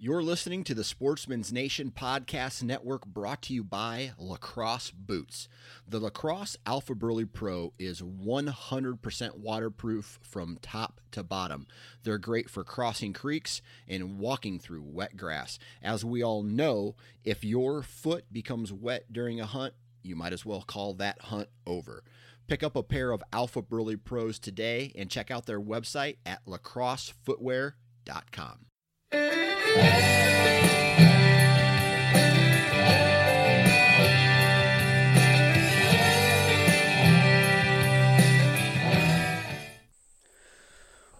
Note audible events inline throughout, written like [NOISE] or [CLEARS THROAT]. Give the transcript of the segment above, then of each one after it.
You're listening to the Sportsman's Nation Podcast Network brought to you by Lacrosse Boots. The Lacrosse Alphaburly Pro is 100% waterproof from top to bottom. They're great for crossing creeks and walking through wet grass. As we all know, if your foot becomes wet during a hunt, you might as well call that hunt over. Pick up a pair of Alphaburly Pros today and check out their website at lacrossefootwear.com.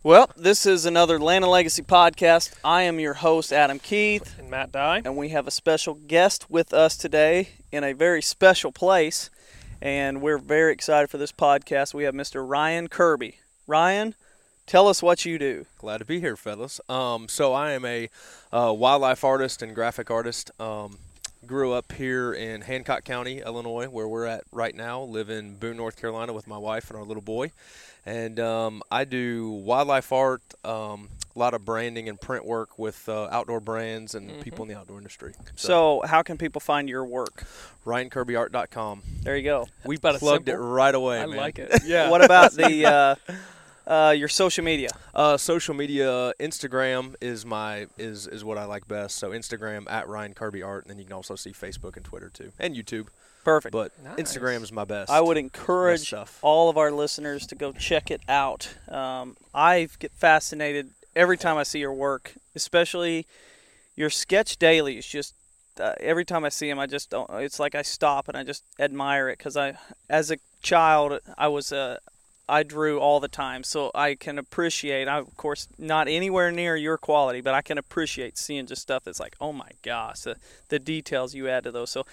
Well, this is another Land and Legacy podcast. I am your host, Adam Keith, and Matt Dye. and we have a special guest with us today in a very special place. And we're very excited for this podcast. We have Mr. Ryan Kirby. Ryan, tell us what you do. Glad to be here, fellas. Um, so I am a uh, wildlife artist and graphic artist. Um, grew up here in Hancock County, Illinois, where we're at right now. Live in Boone, North Carolina, with my wife and our little boy. And um, I do wildlife art, um, a lot of branding and print work with uh, outdoor brands and people in the outdoor industry. So, how can people find your work? RyanKirbyArt.com. There you go. We about plugged it right away. I man. like it. [LAUGHS] Yeah. What about the uh, [LAUGHS] uh, your social media? Uh, social media, Instagram is my is is what I like best. So Instagram at Ryan Kirby Art, and then you can also see Facebook and Twitter too, and YouTube. Perfect. But Nice. Instagram is my best. I would encourage all of our listeners to go check it out. Um, I get fascinated every time I see your work, especially your sketch dailies. Just uh, every time I see them, I just don't. It's like I stop and I just admire it because I, as a child, I was a. I drew all the time, so I can appreciate. I, of course, not anywhere near your quality, but I can appreciate seeing just stuff that's like, oh my gosh, the, the details you add to those. So,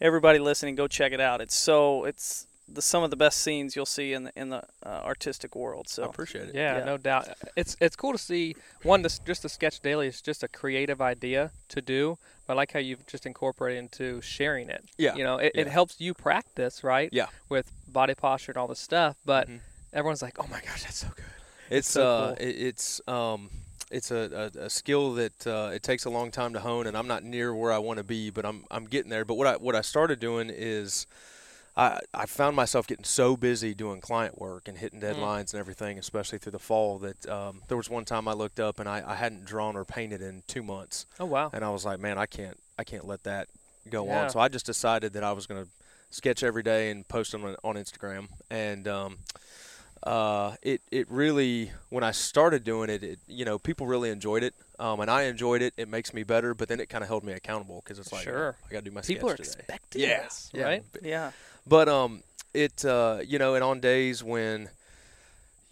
everybody listening, go check it out. It's so it's the some of the best scenes you'll see in the in the uh, artistic world. I So appreciate it. Yeah, Yeah. no doubt. It's it's cool to see one. This just the sketch daily is just a creative idea to do. But I like how you've just incorporated into sharing it. Yeah, You know, it, it helps you practice, right? Yeah. With body posture and all this stuff. But Mhm. Everyone's like, "Oh my gosh, that's so good." It's so uh, cool. it's um, it's a, a, a skill that uh, it takes a long time to hone, and I'm not near where I want to be, but I'm I'm getting there. But what I what I started doing is. I, I found myself getting so busy doing client work and hitting Mm. deadlines and everything, especially through the fall, that um, there was one time I looked up and I, I hadn't drawn or painted in two months. Oh wow. and I was like, man, I can't, I can't let that go Yeah. on. So I just decided that I was going to sketch every day and post them on, on Instagram. And um, uh, it it really, when I started doing it, it you know, people really enjoyed it, um, and I enjoyed it. It makes me better, but then it kind of held me accountable because it's like, Sure. I got to do my People are today. expecting Yeah, this, yeah. right? yeah, But um, it uh, you know, and on days when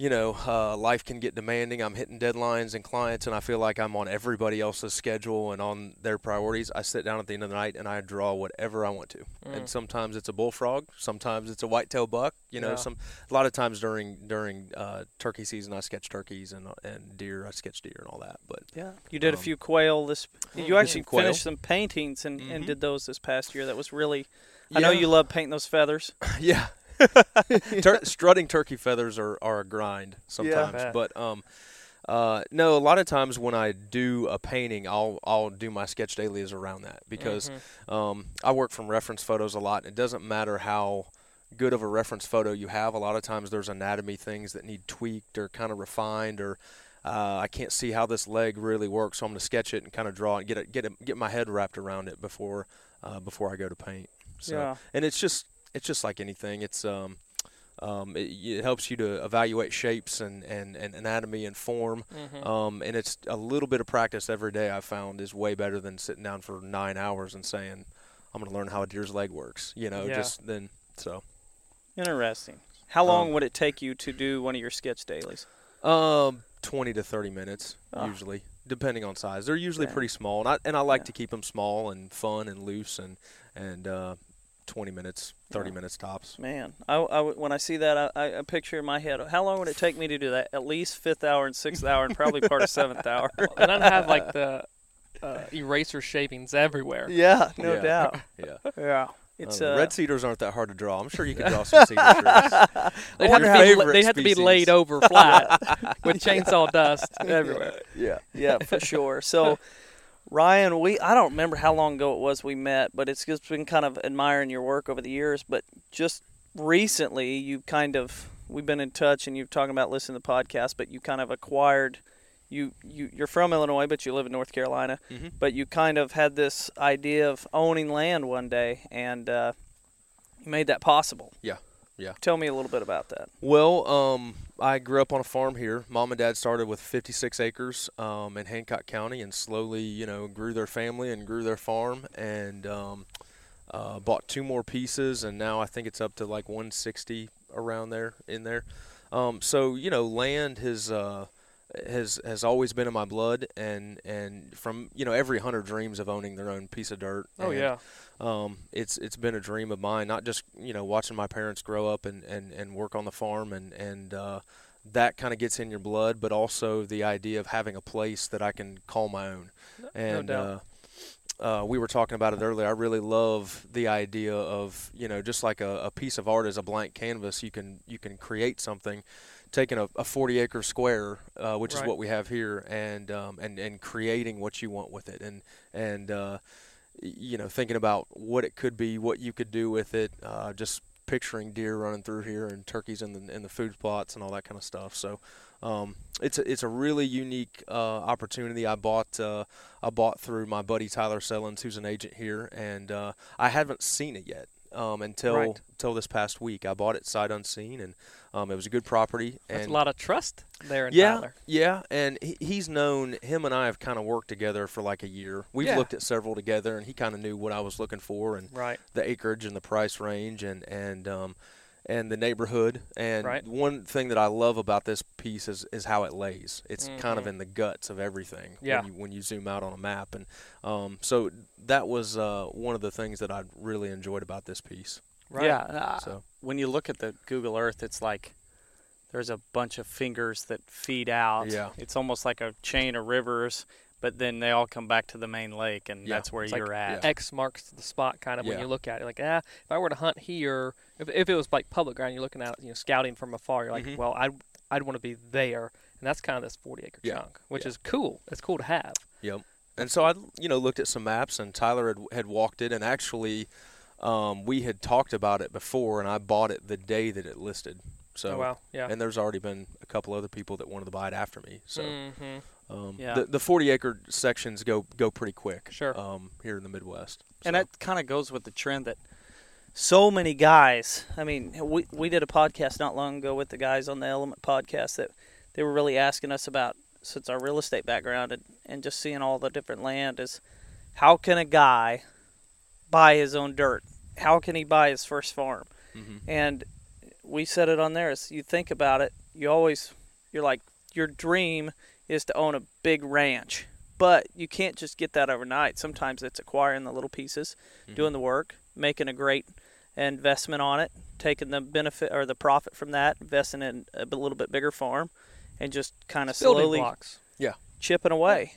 you know uh, life can get demanding, I'm hitting deadlines and clients, and I feel like I'm on everybody else's schedule and on their priorities. I sit down at the end of the night and I draw whatever I want to. Mm. And sometimes it's a bullfrog, sometimes it's a whitetail buck. You know, Yeah. some a lot of times during during uh, turkey season, I sketch turkeys and and deer. I sketch deer and all that. But yeah. You did a Um, few quail this. You actually some finished some paintings and, and Mhm. did those this past year. That was really. I know you love painting those feathers. [LAUGHS] yeah. [LAUGHS] Tur- strutting turkey feathers are, are a grind sometimes, bet. but um, uh, no, a lot of times when I do a painting, I'll I'll do my sketch dailies around that because Mhm. um, I work from reference photos a lot. And it doesn't matter how good of a reference photo you have. A lot of times there's anatomy things that need tweaked or kind of refined or. Uh, I can't see how this leg really works, so I'm going to sketch it and kind of draw it, get it, get it, get my head wrapped around it before, uh, before I go to paint. So, Yeah. and it's just, it's just like anything. It's, um, Um, it, it helps you to evaluate shapes and, and, and anatomy and form. Mhm. Um, and it's a little bit of practice every day. I found is way better than sitting down for nine hours and saying, "I'm going to learn how a deer's leg works." You know, Yeah. just then. So, Interesting. How long Um, would it take you to do one of your sketch dailies? um, 20 to 30 minutes Ah. usually, depending on size. They're usually pretty small, and I and I like Yeah. to keep them small and fun and loose and and uh, 20 minutes, 30 Yeah. minutes tops. Man, I, I w- when I see that, I, I, I picture in my head, how long would it take me to do that? At least fifth hour and sixth hour, and probably part of seventh hour. [LAUGHS] and I have like the uh, eraser shavings everywhere. [LAUGHS] yeah, no Yeah. doubt. [LAUGHS] Yeah. Yeah, it's Uh, uh, red cedars aren't that hard to draw. I'm sure you could draw some cedar trees. They'd have, to be, they'd have to be laid over flat with chainsaw dust everywhere. Yeah. yeah, for sure. So, Ryan, we I don't remember how long ago it was we met, but it's just been kind of admiring your work over the years. But just recently, you kind of we've been in touch, and you've talking about listening to the podcast, but you kind of acquired. You, you you're from Illinois, but you live in North Carolina. Mhm. But you kind of had this idea of owning land one day, and uh, you made that possible. Yeah, yeah. Tell me a little bit about that. Well, um, I grew up on a farm here. Mom and dad started with 56 acres um, in Hancock County, and slowly, you know, grew their family and grew their farm, and um, uh, bought two more pieces, and now I think it's up to like 160 around there in there. Um, so you know, land has uh, has has always been in my blood, and and from you know every hunter dreams of owning their own piece of dirt. Oh and, yeah, um, it's it's been a dream of mine. Not just you know watching my parents grow up and, and, and work on the farm and and uh, that kind of gets in your blood, but also the idea of having a place that I can call my own. And doubt. uh, uh, we were talking about it earlier. I really love the idea of you know just like a, a piece of art is a blank canvas. You can you can create something. Taking a, a 40 acre square, uh, which is what we have here, and um, and and creating what you want with it, and and uh, you know thinking about what it could be, what you could do with it, uh, just picturing deer running through here and turkeys in the in the food plots and all that kind of stuff. So um, it's a, it's a really unique uh, opportunity. I bought uh, I bought through my buddy Tyler Sellens, who's an agent here, and uh, I haven't seen it yet um, until Right. until this past week. I bought it sight unseen, and um, it was a good property. that's and a lot of trust there in yeah, Tyler. yeah, and he, he's known him and I have kind of worked together for like a year. We've Yeah. looked at several together, and he kind of knew what I was looking for and Right. the acreage and the price range and and um, and the neighborhood. And Right. one thing that I love about this piece is is how it lays. It's kind of in the guts of everything. Yeah. When you, when you zoom out on a map, and um, so that was uh, one of the things that I really enjoyed about this piece. Right. Yeah. uh, So when you look at the Google Earth, it's like there's a bunch of fingers that feed out. Yeah. It's almost like a chain of rivers, but then they all come back to the main lake, and Yeah. that's where It's you're at. X marks the spot, kind of when you look at it. Like, ah, if I were to hunt here, if, if it was like public ground, you're looking at, you know, scouting from afar. You're like, Mhm. well, I'd I'd want to be there, and that's kind of this 40 acre Yeah. chunk, which Yeah. is cool. It's cool to have. Yep. And so I, you know, looked at some maps, and Tyler had had walked it, and actually, um, we had talked about it before, and I bought it the day that it listed. So, oh wow, yeah. and there's already been a couple other people that wanted to buy it after me. So, hmm um, Yeah. the the 40 acre sections go go pretty quick. Sure. Um, here in the Midwest. And that kind of goes with the trend that so many guys. I mean, we we did a podcast not long ago with the guys on the Element podcast that they were really asking us about since our real estate background and, and just seeing all the different land is how can a guy buy his own dirt? How can he buy his first farm? mhm. And we said it on there. Is you think about it, you always you're like your dream is to own a big ranch, but you can't just get that overnight. Sometimes it's acquiring the little pieces, Mhm. doing the work, making a great investment on it, taking the benefit or the profit from that, investing in a little bit bigger farm, and just kind of Building slowly blocks. chipping away.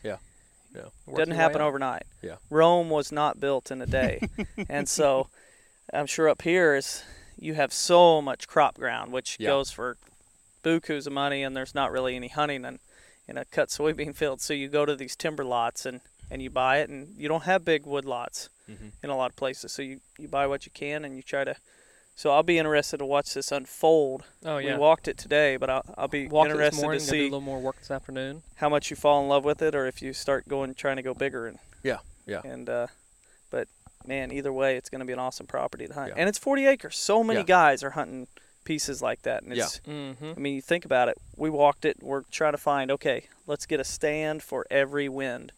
Work Doesn't happen way overnight. Yeah. Rome was not built in a day. [LAUGHS] and so I'm sure up here is you have so much crop ground, which Yeah. goes for bukus of money, and there's not really any hunting in, in a cut [LAUGHS] soybean field. So you go to these timber lots and, and you buy it, and you don't have big wood lots Mhm. in a lot of places. So you, you buy what you can, and you try to. So I'll be interested to watch this unfold. Oh yeah. We walked it today, but I'll, I'll be this interested morning. to do a see little more work this afternoon. how much you fall in love with it, or if you start going trying to go bigger. And Yeah, yeah. And uh, but man, either way, it's going to be an awesome property to hunt, Yeah. and it's 40 acres. So many Yeah. guys are hunting pieces like that. And Yeah. it's, Mm-hmm. I mean, you think about it. We walked it. We're trying to find. Okay, let's get a stand for every wind,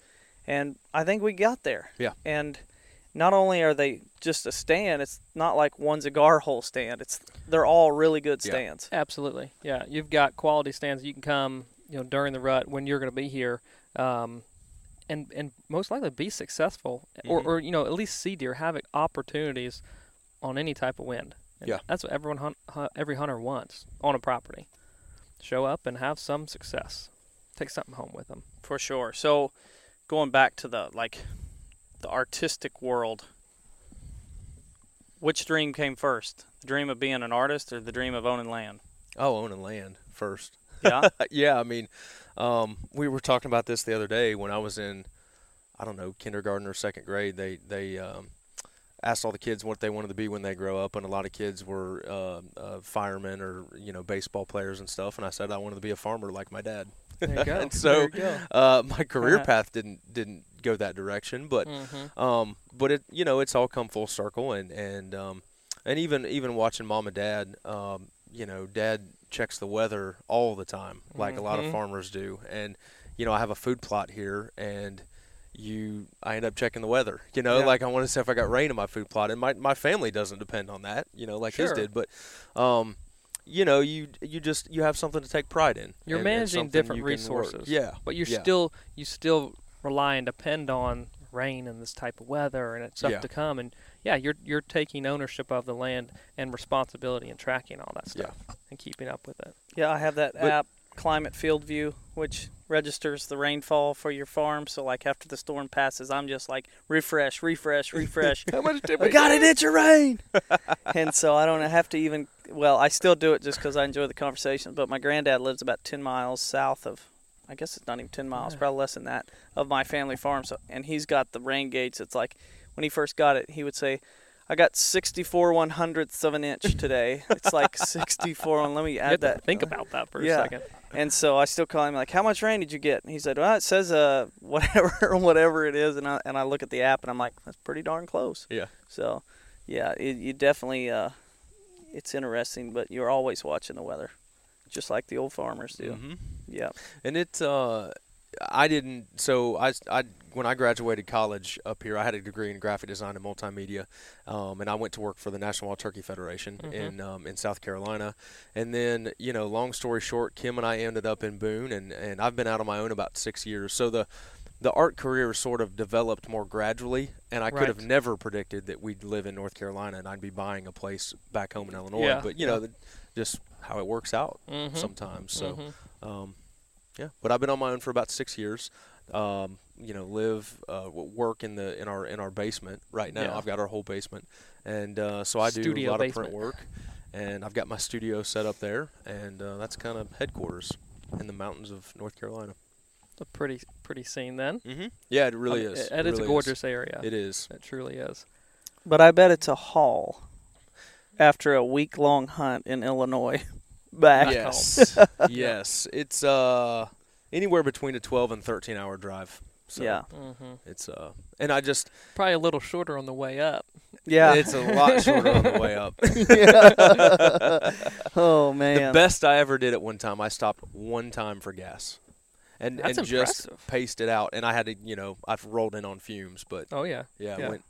and I think we got there. Yeah. And not only are they just a stand, it's not like one's a gar hole stand. It's they're all really good stands. Yeah. stands. Absolutely. Yeah, you've got quality stands. You can come, you know, during the rut when you're going to be here, um, and and most likely be successful, or, Mhm. or you know at least see deer have opportunities on any type of wind. And Yeah. that's what everyone hunt, hu- every hunter wants on a property. Show up and have some success. Take something home with them. For sure. So, going back to the like the artistic world, which dream came first? The dream of being an artist or the dream of owning land? Oh, owning land first. Yeah. [LAUGHS] yeah, I mean, um, we were talking about this the other day when I was in, I don't know, kindergarten or second grade. They they um, asked all the kids what they wanted to be when they grow up, and a lot of kids were uh, uh, firemen or you know baseball players and stuff. And I said I wanted to be a farmer like my dad. There you [LAUGHS] go. and so there you uh, my career Uh-huh. path didn't didn't go that direction, but go. Mhm. um, but it you know it's all come full circle and and um, and even even watching mom and dad, um, you know, dad checks the weather all the time, like a lot of Mhm. farmers do, and you know I have a food plot here and. You, I end up checking the weather. You know, Yeah. like I want to see if I got rain in my food plot, and my my family doesn't depend on that. You know, like his did. But, um, you know, you you just you have something to take pride in. You're and- and managing something different you can work- resources. Yeah, But you're yeah. still you still rely and depend on rain and this type of weather and it's stuff Yeah. to come and yeah you're you're taking ownership of the land and responsibility and tracking all that Yeah. stuff and keeping up with it. Yeah, I have that But- app, Climate Field View, which registers the rainfall for your farm. So, like after the storm passes, I'm just like refresh, refresh, refresh. [LAUGHS] How much did we got an inch of rain, [LAUGHS] and so I don't have to even. Well, I still do it just because I enjoy the conversation. But my granddad lives about ten miles south of. I guess it's not even ten miles, Yeah. probably less than that, of my family farm. So, and he's got the rain gauge. It's like when he first got it, he would say, "I got 64 one hundredths of an inch today." it's like [LAUGHS] 64. And let me add that. think about that for Yeah. a second. And so I still call him like, "How much rain did you get?" And he said, "Well, it says uh [LAUGHS] whatever whatever it is." And I and I look at the app and I'm like, "That's pretty darn close." Yeah. So, yeah, it, you definitely uh, it's interesting, but you're always watching the weather, just like the old farmers do. hmm Yeah. And it, uh, I didn't. So I, I, when I graduated college up here, I had a degree in graphic design and multimedia, um, and I went to work for the National Wild Turkey Federation Mhm. in um, in South Carolina. And then, you know, long story short, Kim and I ended up in Boone, and and I've been out on my own about six years. So the the art career sort of developed more gradually, and I could have never predicted that we'd live in North Carolina and I'd be buying a place back home in Illinois. Yeah, But you know, the, just how it works out Mhm. sometimes. So. Mhm. Um, yeah, but I've been on my own for about six years. Um, you know, live, uh, work in the in our in our basement right now. Yeah. I've got our whole basement, and uh, so I do a lot basement. of print work, and I've got my studio set up there, and uh, that's kind of headquarters in the mountains of North Carolina. It's a pretty pretty scene then. Mm-hmm. Yeah, it really I mean, is. It, it is really a gorgeous area. It is. It truly is. But I bet it's a haul after a week long hunt in Illinois. [LAUGHS] Back home. Yes, [LAUGHS] yes. It's uh anywhere between a 12 and 13 hour drive. So Yeah. hmm It's uh, and I just Probably a little shorter on the way up. Yeah. it's a lot shorter on the way up. [LAUGHS] oh man, The best I ever did at one time, I stopped one time for gas, and That's and just impressive. paced it out. And I had to, you know, I've rolled in on fumes, but Oh yeah. yeah, Yeah. Went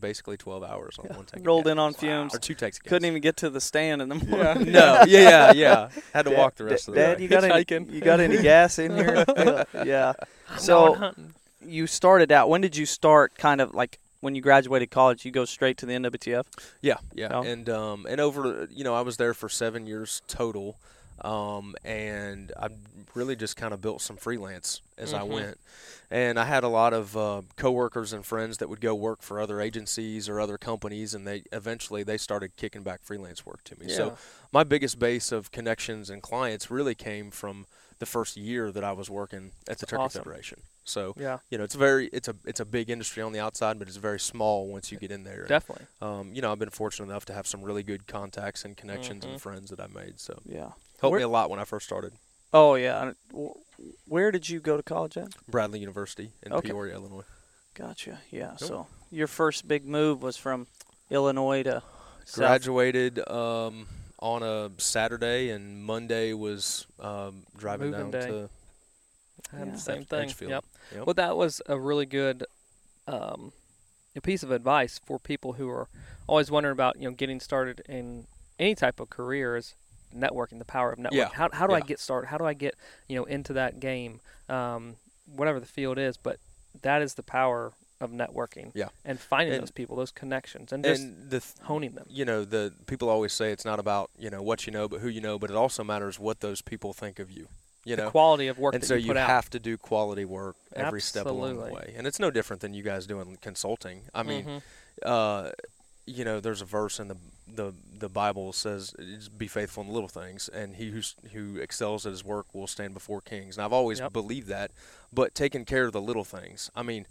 basically 12 hours on one tank. of Rolled gas. in on fumes. or two takes. of gas. Couldn't even get to the stand in the morning. [LAUGHS] no, yeah, yeah, yeah. Had to Dad- walk the rest of the Dad, way. you got any? [LAUGHS] You got any gas in here? yeah. I'm So- going hunting. You started out. When did you start? Kind of like when you graduated college. You go straight to the NWTF. Yeah, yeah, No? and um, and over, you know, I was there for seven years total, um, and I really just kind of built some freelance as I Mhm. went, and I had a lot of uh, coworkers and friends that would go work for other agencies or other companies, and they eventually they started kicking back freelance work to me. Yeah. So my biggest base of connections and clients really came from the first year that I was working at the Turkey awesome. Federation. So yeah, you know, it's very it's a it's a big industry on the outside, but it's very small once you get in there. And, definitely. um, you know, I've been fortunate enough to have some really good contacts and connections Mhm. and friends that I made. So Yeah. helped Where- me a lot when I first started. Oh yeah. Where did you go to college at? Bradley University in Okay. Peoria, Illinois. Gotcha. Yeah. Cool. So your first big move was from Illinois to Graduated um, on a Saturday, and Monday was um, driving Moving down day. to I had Yeah. the same thing. Edgefield. Yep. Yep. Well, that was a really good um, a piece of advice for people who are always wondering about you know getting started in any type of career is networking, the power of networking. Yeah. How how do I get started? How do I get you know into that game, um, whatever the field is? But that is the power of networking. Yeah. And finding And- those people, those connections, and just and th- honing them. you know the people always say it's not about you know what you know but who you know but it also matters what those people think of you you the know quality of work and that so you put out. have to do quality work every step along the way and it's no different than you guys doing consulting i mean Mhm. uh, you know there's a verse in the the the bible says be faithful in the little things and he who's, who excels at his work will stand before kings and i've always Yep. believed that but taking care of the little things i mean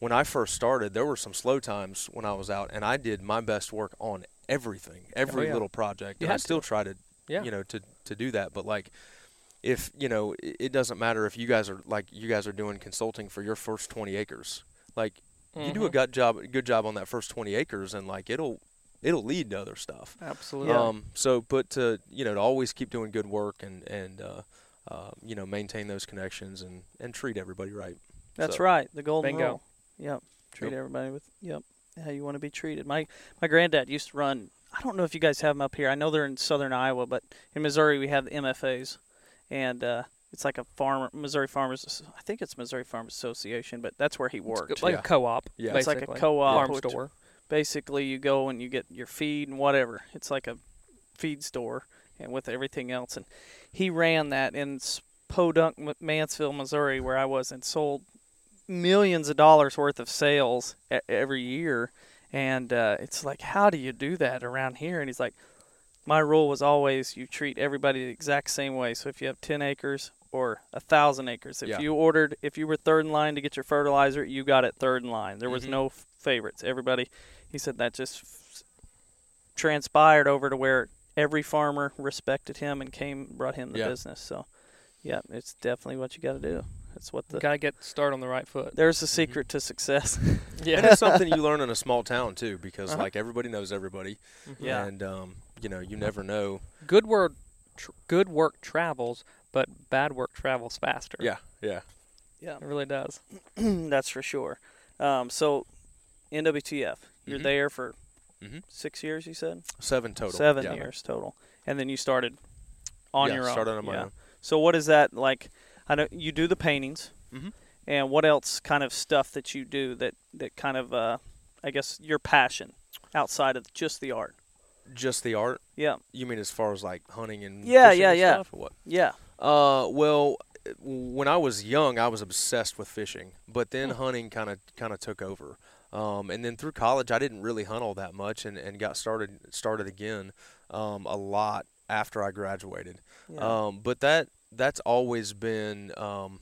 when i first started there were some slow times when i was out and i did my best work on everything every Oh, yeah. little project You and i still to. try to Yeah. you know to to do that but like if you know it, it doesn't matter if you guys are like you guys are doing consulting for your first 20 acres like you do a Mhm. good job good job on that first 20 acres and like it'll it'll lead to other stuff Absolutely. um so but to you know to always keep doing good work and and uh, uh you know maintain those connections and and treat everybody right That's So- right. The golden Bingo. rule. Yep. Treat Yep. everybody with yep how you want to be treated. My my granddad used to run. I don't know if you guys have them up here. I know they're in southern Iowa, but in Missouri we have the MFAs, and uh, it's like a farmer Missouri Farmers. I think it's Missouri Farmers Association, but that's where he It's worked. like Yeah. a co-op. Yeah. It's like a co-op, farm store. Basically, you go and you get your feed and whatever. It's like a feed store, and with everything else. And he ran that in S- Podunk, Mansfield, Missouri, where I was, and sold millions of dollars worth of sales e- every year. And uh, it's like, how do you do that around here? And he's like, my rule was always you treat everybody the exact same way. So if you have 10 acres or a thousand acres, if Yeah. you ordered, if you were third in line to get your fertilizer, you got it third in line. There was Mhm. no f- favorites. Everybody, he said that just f- transpired over to where every farmer respected him and came brought him the Yeah. business. So, yeah, it's definitely what you got to do. That's what the Got to get started on the right foot. there's the secret to success. and Yeah. it's something [LAUGHS] you learn in a small town too because Uh-huh. like everybody knows everybody Yeah. and um you know you never know good word, tr- good work travels, but bad work travels faster. yeah yeah yeah, it really does. [CLEARS THROAT] that's for sure. Um, so, NWTF, you're Mhm. there for Mhm. six years. You said seven total seven yeah. years total, and then you started on yeah, your own. started on my yeah. own So what is that like? I know you do the paintings, Mhm. and what else kind of stuff that you do that that kind of uh, I guess your passion outside of just the art. Just the art Yeah, you mean as far as like hunting and Yeah, fishing yeah, and yeah. stuff, or what yeah, Uh, well, when I was young, I was obsessed with fishing, but Hmm. then hunting kind of kind of took over. Um, and then through college, I didn't really hunt all that much, and, and got started started again um, a lot after I graduated. yeah. Um, but that that's always been um,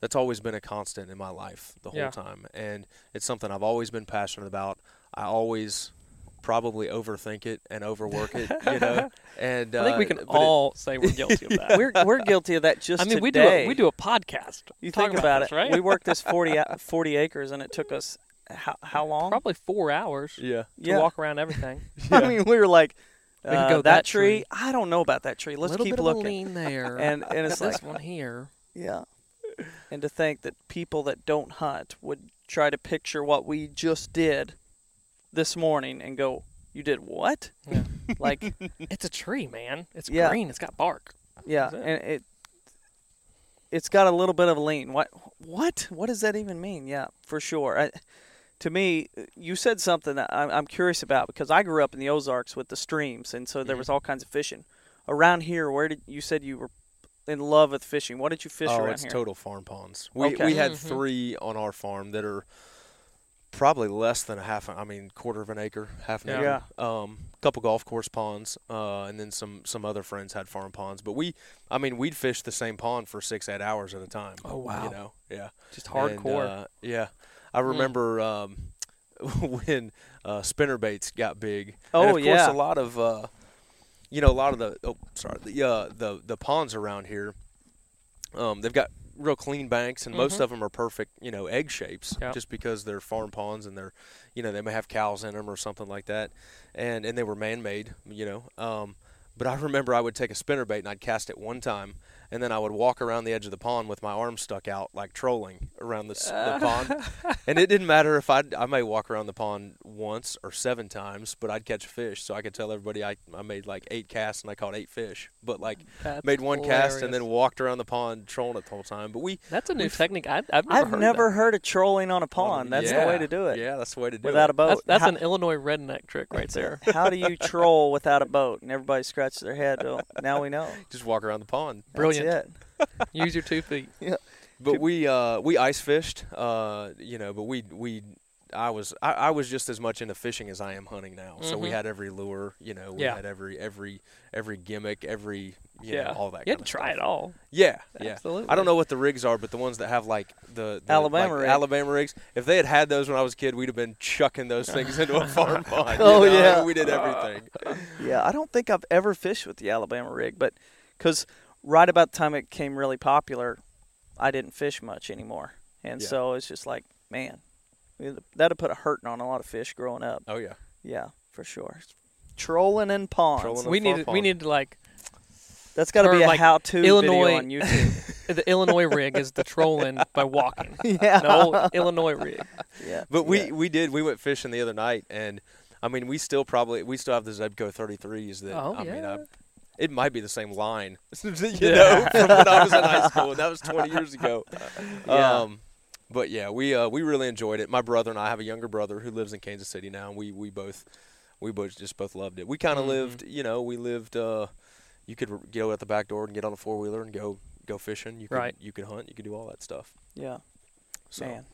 that's always been a constant in my life the whole Yeah. time, and it's something I've always been passionate about. I always probably overthink it and overwork it, you know. [LAUGHS] And I think we uh, can but it- all say we're guilty of that. [LAUGHS] we're we're guilty of that just I mean, we do a, we do a podcast. You think about this, it, right? We worked this [LAUGHS] 40, 40 acres, and it took us how, how long? Probably four hours yeah. to yeah. walk around everything. I mean, we were like, We could uh, go that, that tree, tree. I don't know about that tree. Let's little keep bit looking. of lean there, And- and it's this one here. Yeah. And to think that people that don't hunt would try to picture what we just did this morning and go, "You did what?" Yeah. [LAUGHS] Like, [LAUGHS] It's a tree, man. It's Yeah. green. It's got bark. yeah, it. and it it's got a little bit of a lean. What what what does that even mean? Yeah, for sure. I, to me, you said something that I'm, I'm curious about because I grew up in the Ozarks with the streams, and so there was all kinds of fishing around here. Where did you said you were in love with fishing? What did you fish oh, around it's here? total farm ponds. We Okay. we had Mhm. three on our farm that are probably less than a half. I mean, quarter of an acre, half an Yeah. acre. Um, couple golf course ponds, uh, and then some some other friends had farm ponds. But we, I mean, we'd fish the same pond for six eight hours at a time. Oh, wow. You know, yeah. Just And, hardcore. uh, yeah, I remember um, [LAUGHS] when uh, spinner baits got big. Oh, and of course, yeah. a lot of uh, you know a lot of the oh sorry the uh, the the ponds around here. Um, they've got real clean banks, and most Mhm. of them are perfect, you know, egg shapes, Yep. just because they're farm ponds and they're, you know, they may have cows in them or something like that, and and they were man-made, you know. Um, But I remember I would take a spinner bait and I'd cast it one time, and then I would walk around the edge of the pond with my arms stuck out like trolling around the, s- the uh. pond. [LAUGHS] And it didn't matter if I I may walk around the pond once or seven times, but I'd catch a fish. So I could tell everybody I, I made like eight casts and I caught eight fish. But like That's made one cast and then walked around the pond trolling it the whole time. But we That's a new we've- technique. I, I've never I've heard never that. heard of trolling on a pond. That's the way to do it. Yeah, that's the way to do Without it. Without a boat. That's, that's How- an Illinois redneck trick right [LAUGHS] there. How do you [LAUGHS] troll without a boat? And everybody scratches their head. Well, now we know. Just walk around the pond. That's Brilliant. It. [LAUGHS] Use your two feet. Yeah. But we uh, we ice fished, uh, you know. But we we I was I, I was just as much into fishing as I am hunting now. So we Mhm. had every lure, you know. We Yeah. had every every every gimmick, every you yeah, know, all that. You had to of try stuff. it all. Yeah, yeah. Absolutely. I don't know what the rigs are, but the ones that have like the, the Alabama like, rig. Alabama rigs. If they had had those when I was a kid, we'd have been chucking those [LAUGHS] things into a farm pond. [LAUGHS] Oh, know? yeah. we did everything. Yeah, I don't think I've ever fished with the Alabama rig, but because right about the time it became really popular, I didn't fish much anymore, and Yeah. so it's just like, man, that'd put a hurting on a lot of fish growing up. Oh yeah. Yeah, for sure. Trolling in ponds. Trolling We farm need we need to like That's got to be a like how-to Illinois- video on YouTube. [LAUGHS] the Illinois rig is the trolling by walking. [LAUGHS] yeah. No Illinois rig. Yeah. But we yeah. we did we went fishing the other night, and I mean we still probably we still have the Zebco 33s that Oh, I mean yeah. I, it might be the same line, [LAUGHS] you Yeah. know, from when I was in high [LAUGHS] school, that was 20 years ago. [LAUGHS] Yeah. Um, but yeah, we uh, we really enjoyed it. My brother and I have a younger brother who lives in Kansas City now, and we we both we both just both loved it. We kind of Mhm. lived, you know, we lived. Uh, you could go out the back door and get on a four wheeler and go go fishing. You could Right. you could hunt. You could do all that stuff. Yeah. So Man,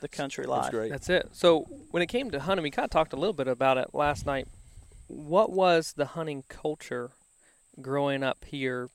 the country it was life. great. That's it. So when it came to hunting, we kind of talked a little bit about it last night. What was the hunting culture growing up here,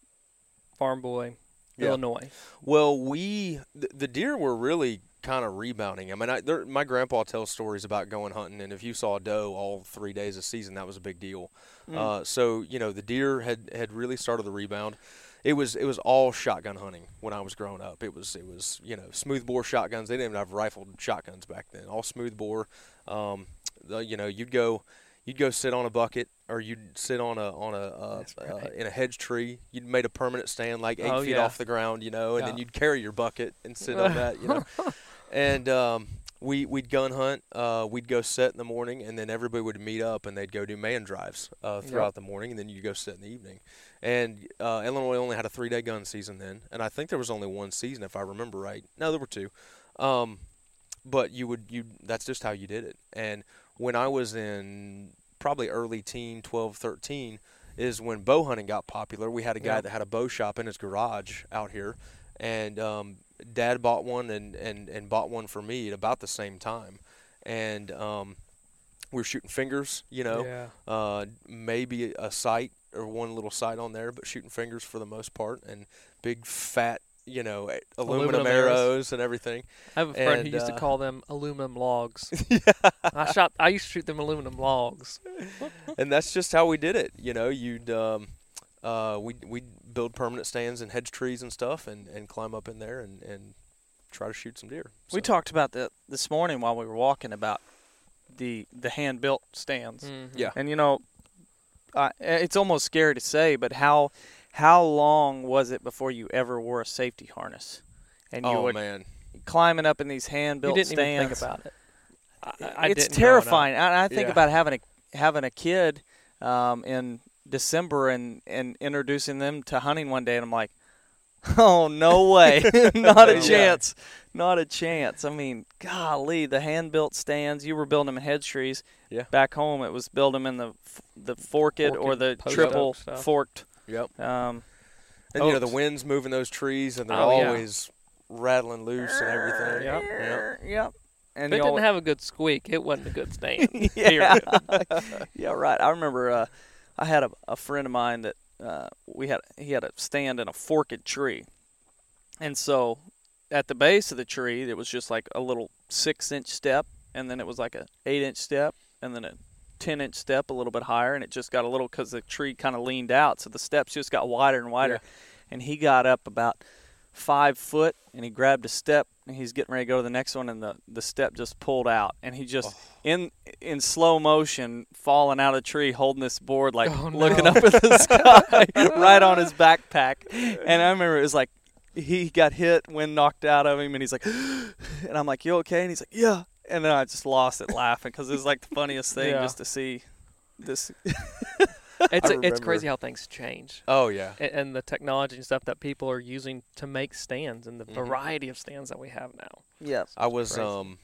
farm boy, Yeah. Illinois? Well, we the, the deer were really kind of rebounding. I mean, I, there, my grandpa tells stories about going hunting, and if you saw a doe all three days a season, that was a big deal. Mm. Uh, so you know, the deer had had really started the rebound. It was it was all shotgun hunting when I was growing up. It was it was you know smooth bore shotguns. They didn't even have rifled shotguns back then. All smooth bore. Um, the, you know, you'd go you'd go sit on a bucket or you'd sit on a on a uh, That's uh, in a hedge tree. You'd made a permanent stand like eight Oh, feet yeah. off the ground, you know, and then you'd carry your bucket and sit on that, you know. [LAUGHS] And um, we we'd gun hunt. Uh, we'd go set in the morning, and then everybody would meet up, and they'd go do man drives uh, throughout the morning, and then you go set in the evening. And uh, Illinois only had a three day gun season then, and I think there was only one season if I remember right. No, there were two. Um, but you would you that's just how you did it. And when I was in probably early teen, 12, 13, is when bow hunting got popular. We had a guy that had a bow shop in his garage out here, and um, Dad bought one and, and, and bought one for me at about the same time, and um, we were shooting fingers, you know, Yeah. uh, maybe a sight or one little sight on there, but shooting fingers for the most part, and big fat, you know, eh, aluminum, Aluminum arrows. arrows and everything. I have a friend And, who used uh, to call them aluminum logs. [LAUGHS] I shot. I used to shoot them aluminum logs. [LAUGHS] and that's just how we did it. You know, you'd um, uh, we we build permanent stands and hedge trees and stuff, and, and climb up in there and, and try to shoot some deer. We talked about that this morning while we were walking about the the hand built stands. Mhm. Yeah. And you know, uh, it's almost scary to say, but how how long was it before you ever wore a safety harness? And you Oh would man, climbing up in these hand You built didn't stands. even think about it. I, I it's didn't terrifying. I, I think Yeah. about having a having a kid um, in December and and introducing them to hunting one day, and I'm like, [LAUGHS] oh no way, [LAUGHS] not a Yeah. chance, not a chance. I mean, golly, the hand built stands. You were building them in hedge trees. Yeah. Back home, it was build them in the the forked, or the triple oak stuff. forked. Yep. Um, And you know the wind's moving those trees, and they're Oh, yeah. always rattling loose and everything. Yep. Yep. Yep. And If it didn't have a good squeak, it wasn't a good [LAUGHS] stand. yeah. [LAUGHS] Yeah, right. I remember uh, I had a, a friend of mine that uh, we had he had a stand in a forked tree, and so at the base of the tree there was just like a little six inch step, and then it was like a eight inch step, and then a ten inch step a little bit higher, and it just got a little because the tree kind of leaned out, so the steps just got wider and wider, and he got up about five foot, and he grabbed a step, and he's getting ready to go to the next one, and the, the step just pulled out, and he just oh. in in slow motion falling out of the tree, holding this board, like Oh, no. looking up at the [LAUGHS] sky, right on his backpack. And I remember it was like he got hit, wind knocked out of him, and he's like, [GASPS] and I'm like, "You okay?" And he's like, "Yeah." And then I just lost it laughing because it was like the funniest thing Yeah. just to see this. [LAUGHS] It's I it's crazy how things change. Oh yeah. and, and the technology and stuff that people are using to make stands and the Mhm. variety of stands that we have now. Yes. I was Crazy. um,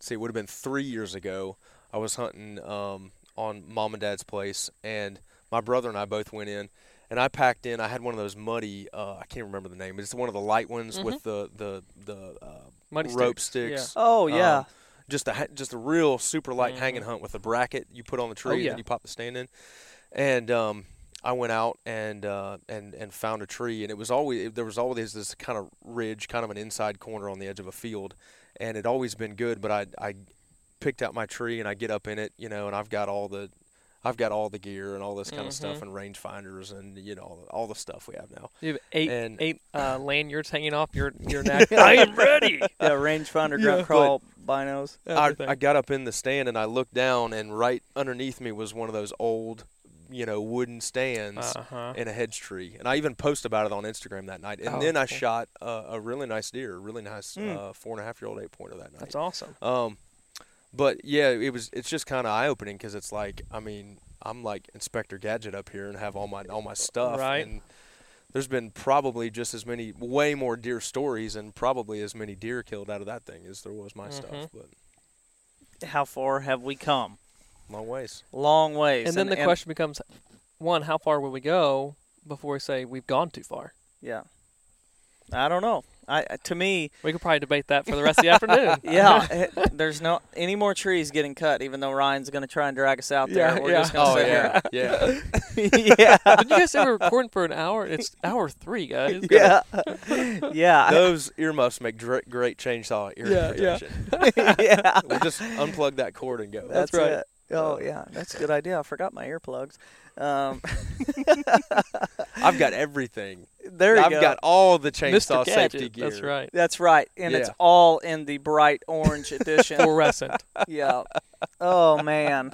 see, it would have been three years ago. I was hunting um on mom and dad's place, and my brother and I both went in, and I packed in. I had one of those muddy. Uh, I can't remember the name. It's one of the light ones with the the the uh, Muddy rope sticks, sticks. Oh yeah. Um, just a just a real super light Mhm. hanging hunt with a bracket you put on the tree Oh, yeah. and you pop the stand in, and um, I went out and uh, and and found a tree and it was always there was always this kind of ridge, kind of an inside corner on the edge of a field, and it always been good. But I I picked out my tree and I get up in it, you know, and I've got all the I've got all the gear and all this kind of stuff and rangefinders and you know all the, all the stuff we have now. You have eight And- eight uh, [LAUGHS] lanyards hanging off your your [LAUGHS] neck. I am ready. yeah, rangefinder, Yeah. ground crawl, binos. I, I got up in the stand and I looked down and right underneath me was one of those old, you know, wooden stands uh-huh. in a hedge tree. And I even posted about it on Instagram that night. And Oh, then I cool. shot a, a really nice deer, a really nice Mm. uh, four and a half year old eight pointer that night. That's awesome. Um, but yeah, it was. It's just kind of eye opening because it's like, I mean, I'm like Inspector Gadget up here and have all my all my stuff. Right. And there's been probably just as many, way more deer stories, and probably as many deer killed out of that thing as there was my Mhm. stuff. But How far have we come? long ways. Long ways. And then the question becomes, one, how far will we go before we say we've gone too far? Yeah. I don't know. I I- to me, We could probably debate that for the rest of the [LAUGHS] afternoon. yeah, [LAUGHS] it- there's no any more trees getting cut. Even though Ryan's going to try and drag us out there, Yeah, we're yeah. just going to Oh sit yeah, yeah. here. yeah, [LAUGHS] Did you guys say we're recording for an hour? It's hour three, guys. yeah, yeah, Those earmuffs make dr- great chainsaw ear Yeah, yeah. yeah. We'll just unplug that cord and go. That's, right. It. Oh yeah, that's a good idea. I forgot my earplugs. Um, [LAUGHS] I've got everything. there you I've go. got all the chainsaw Gadget. safety gear. That's right. That's right, and it's all in the bright orange [LAUGHS] edition. Fluorescent. yeah. Oh man.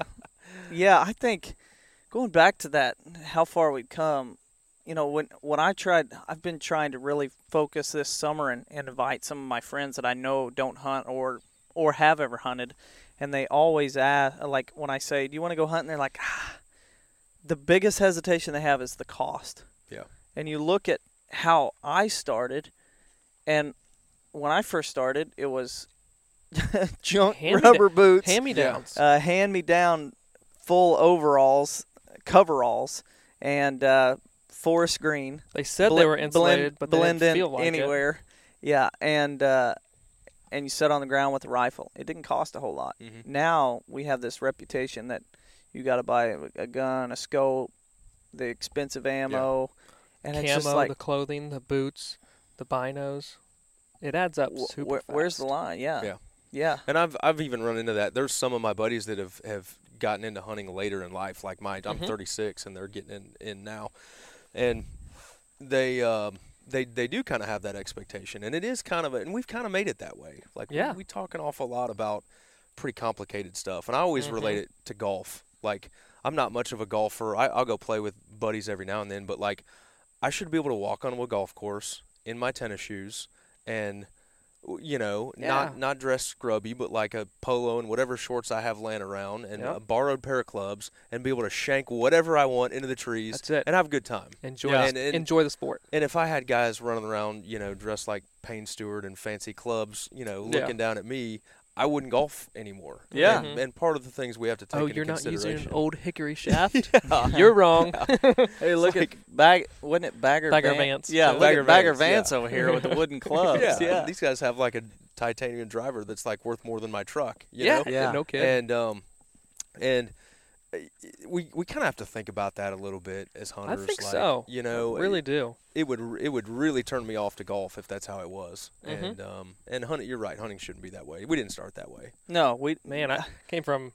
Yeah, I think going back to that, how far we've come. You know, when when I tried, I've been trying to really focus this summer and, and invite some of my friends that I know don't hunt or or have ever hunted, and they always ask, like when I say, "Do you want to go hunting?" They're like, ah. The biggest hesitation they have is the cost. Yeah. And you look at how I started, and when I first started, it was [LAUGHS] junk Hand-me- rubber boots, Hand me downs. uh, hand me down full overalls, coveralls, and uh, forest green. they said Ble- they were insulated, blend, but they blend didn't in feel like it. anywhere. Yeah, and uh, and you sit on the ground with a rifle. It didn't cost a whole lot. Mhm. Now we have this reputation that you got to buy a, a gun, a scope, the expensive ammo, and Camo, it's just like the clothing, the boots, the binos. It adds up wh- super where, where's the line? Yeah, Yeah. yeah. And I've I've even run into that. There's some of my buddies that have, have gotten into hunting later in life. Like my I'm Mhm. 36 and they're getting in, in now, and they um, they they do kind of have that expectation, and it is kind of a, and we've kind of made it that way. Like Yeah. we, we talk an awful lot about pretty complicated stuff, and I always Mhm. relate it to golf. Like I'm not much of a golfer. I, I'll go play with buddies every now and then, but like I should be able to walk on a golf course in my tennis shoes and you know, Yeah. not not dress scrubby, but like a polo and whatever shorts I have laying around, and Yep. a borrowed pair of clubs, and be able to shank whatever I want into the trees That's it. and have a good time. Enjoy, Yeah. the, And- and- enjoy the sport. And if I had guys running around, you know, dressed like Payne Stewart and fancy clubs, you know, Yeah. looking down at me, I wouldn't golf anymore. Yeah. And, and part of the things we have to take Oh, into you're not using an old hickory [LAUGHS] shaft? You're wrong. [LAUGHS] Hey, look at bag. Wasn't it Bagger? Bagger Van- Vance. Yeah, Yeah, look Bagger at Bagger Vance, yeah. Over here with the wooden [LAUGHS] clubs. yeah, yeah. These guys have like a titanium driver that's like worth more than my truck. You yeah, know? Yeah. no kidding. and um, and we we kind of have to think about that a little bit as hunters. I think like, so. You know, really do. it would it would really turn me off to golf if that's how it was. Mhm. And um, and hunting, you're right. Hunting shouldn't be that way. We didn't start that way. No, we Man, I came from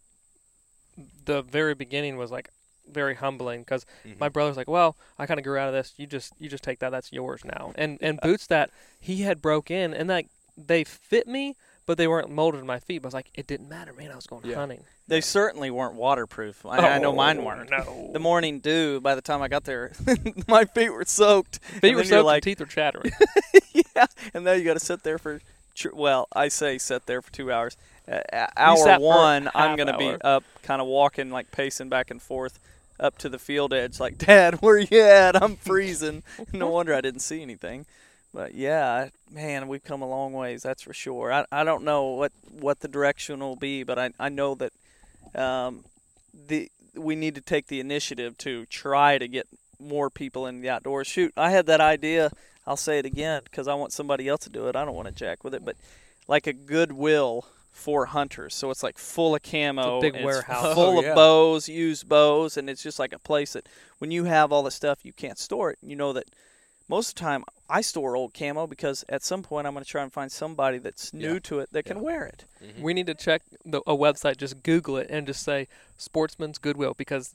the very beginning was like very humbling because Mhm. my brother's like, "Well, I kind of grew out of this. You just you just take that. That's yours now." And and boots that he had broke in and like they fit me, but they weren't molded to my feet. But I was like, it didn't matter, man. I was going Yeah. hunting. They certainly weren't waterproof. I, I know mine Oh, weren't. No, The morning dew. By the time I got there, [LAUGHS] my feet were soaked. feet were soaked, like, teeth were chattering. [LAUGHS] yeah, and then you got to sit there for. tr- Well, I say sit there for two hours. Uh, hour one, I'm gonna be up, kind of walking, like pacing back and forth, up to the field edge. Like, Dad, where you at? I'm freezing. no wonder I didn't see anything. But yeah, man, we've come a long ways. That's for sure. I, I don't know what, what the direction will be, but I I know that um, the we need to take the initiative to try to get more people in the outdoors. Shoot, I had that idea. I'll say it again because I want somebody else to do it. I don't want to jack with it, but like a goodwill for hunters. So it's like full of camo, big it's warehouse. full Oh, of yeah. bows, used bows, and it's just like a place that when you have all the stuff, you can't store it. You know that most of the time I store old camo because at some point I'm going to try and find somebody that's new Yeah. to it that can Yeah. wear it. Mhm. we need to check the, a website. Just Google it and just say Sportsman's Goodwill because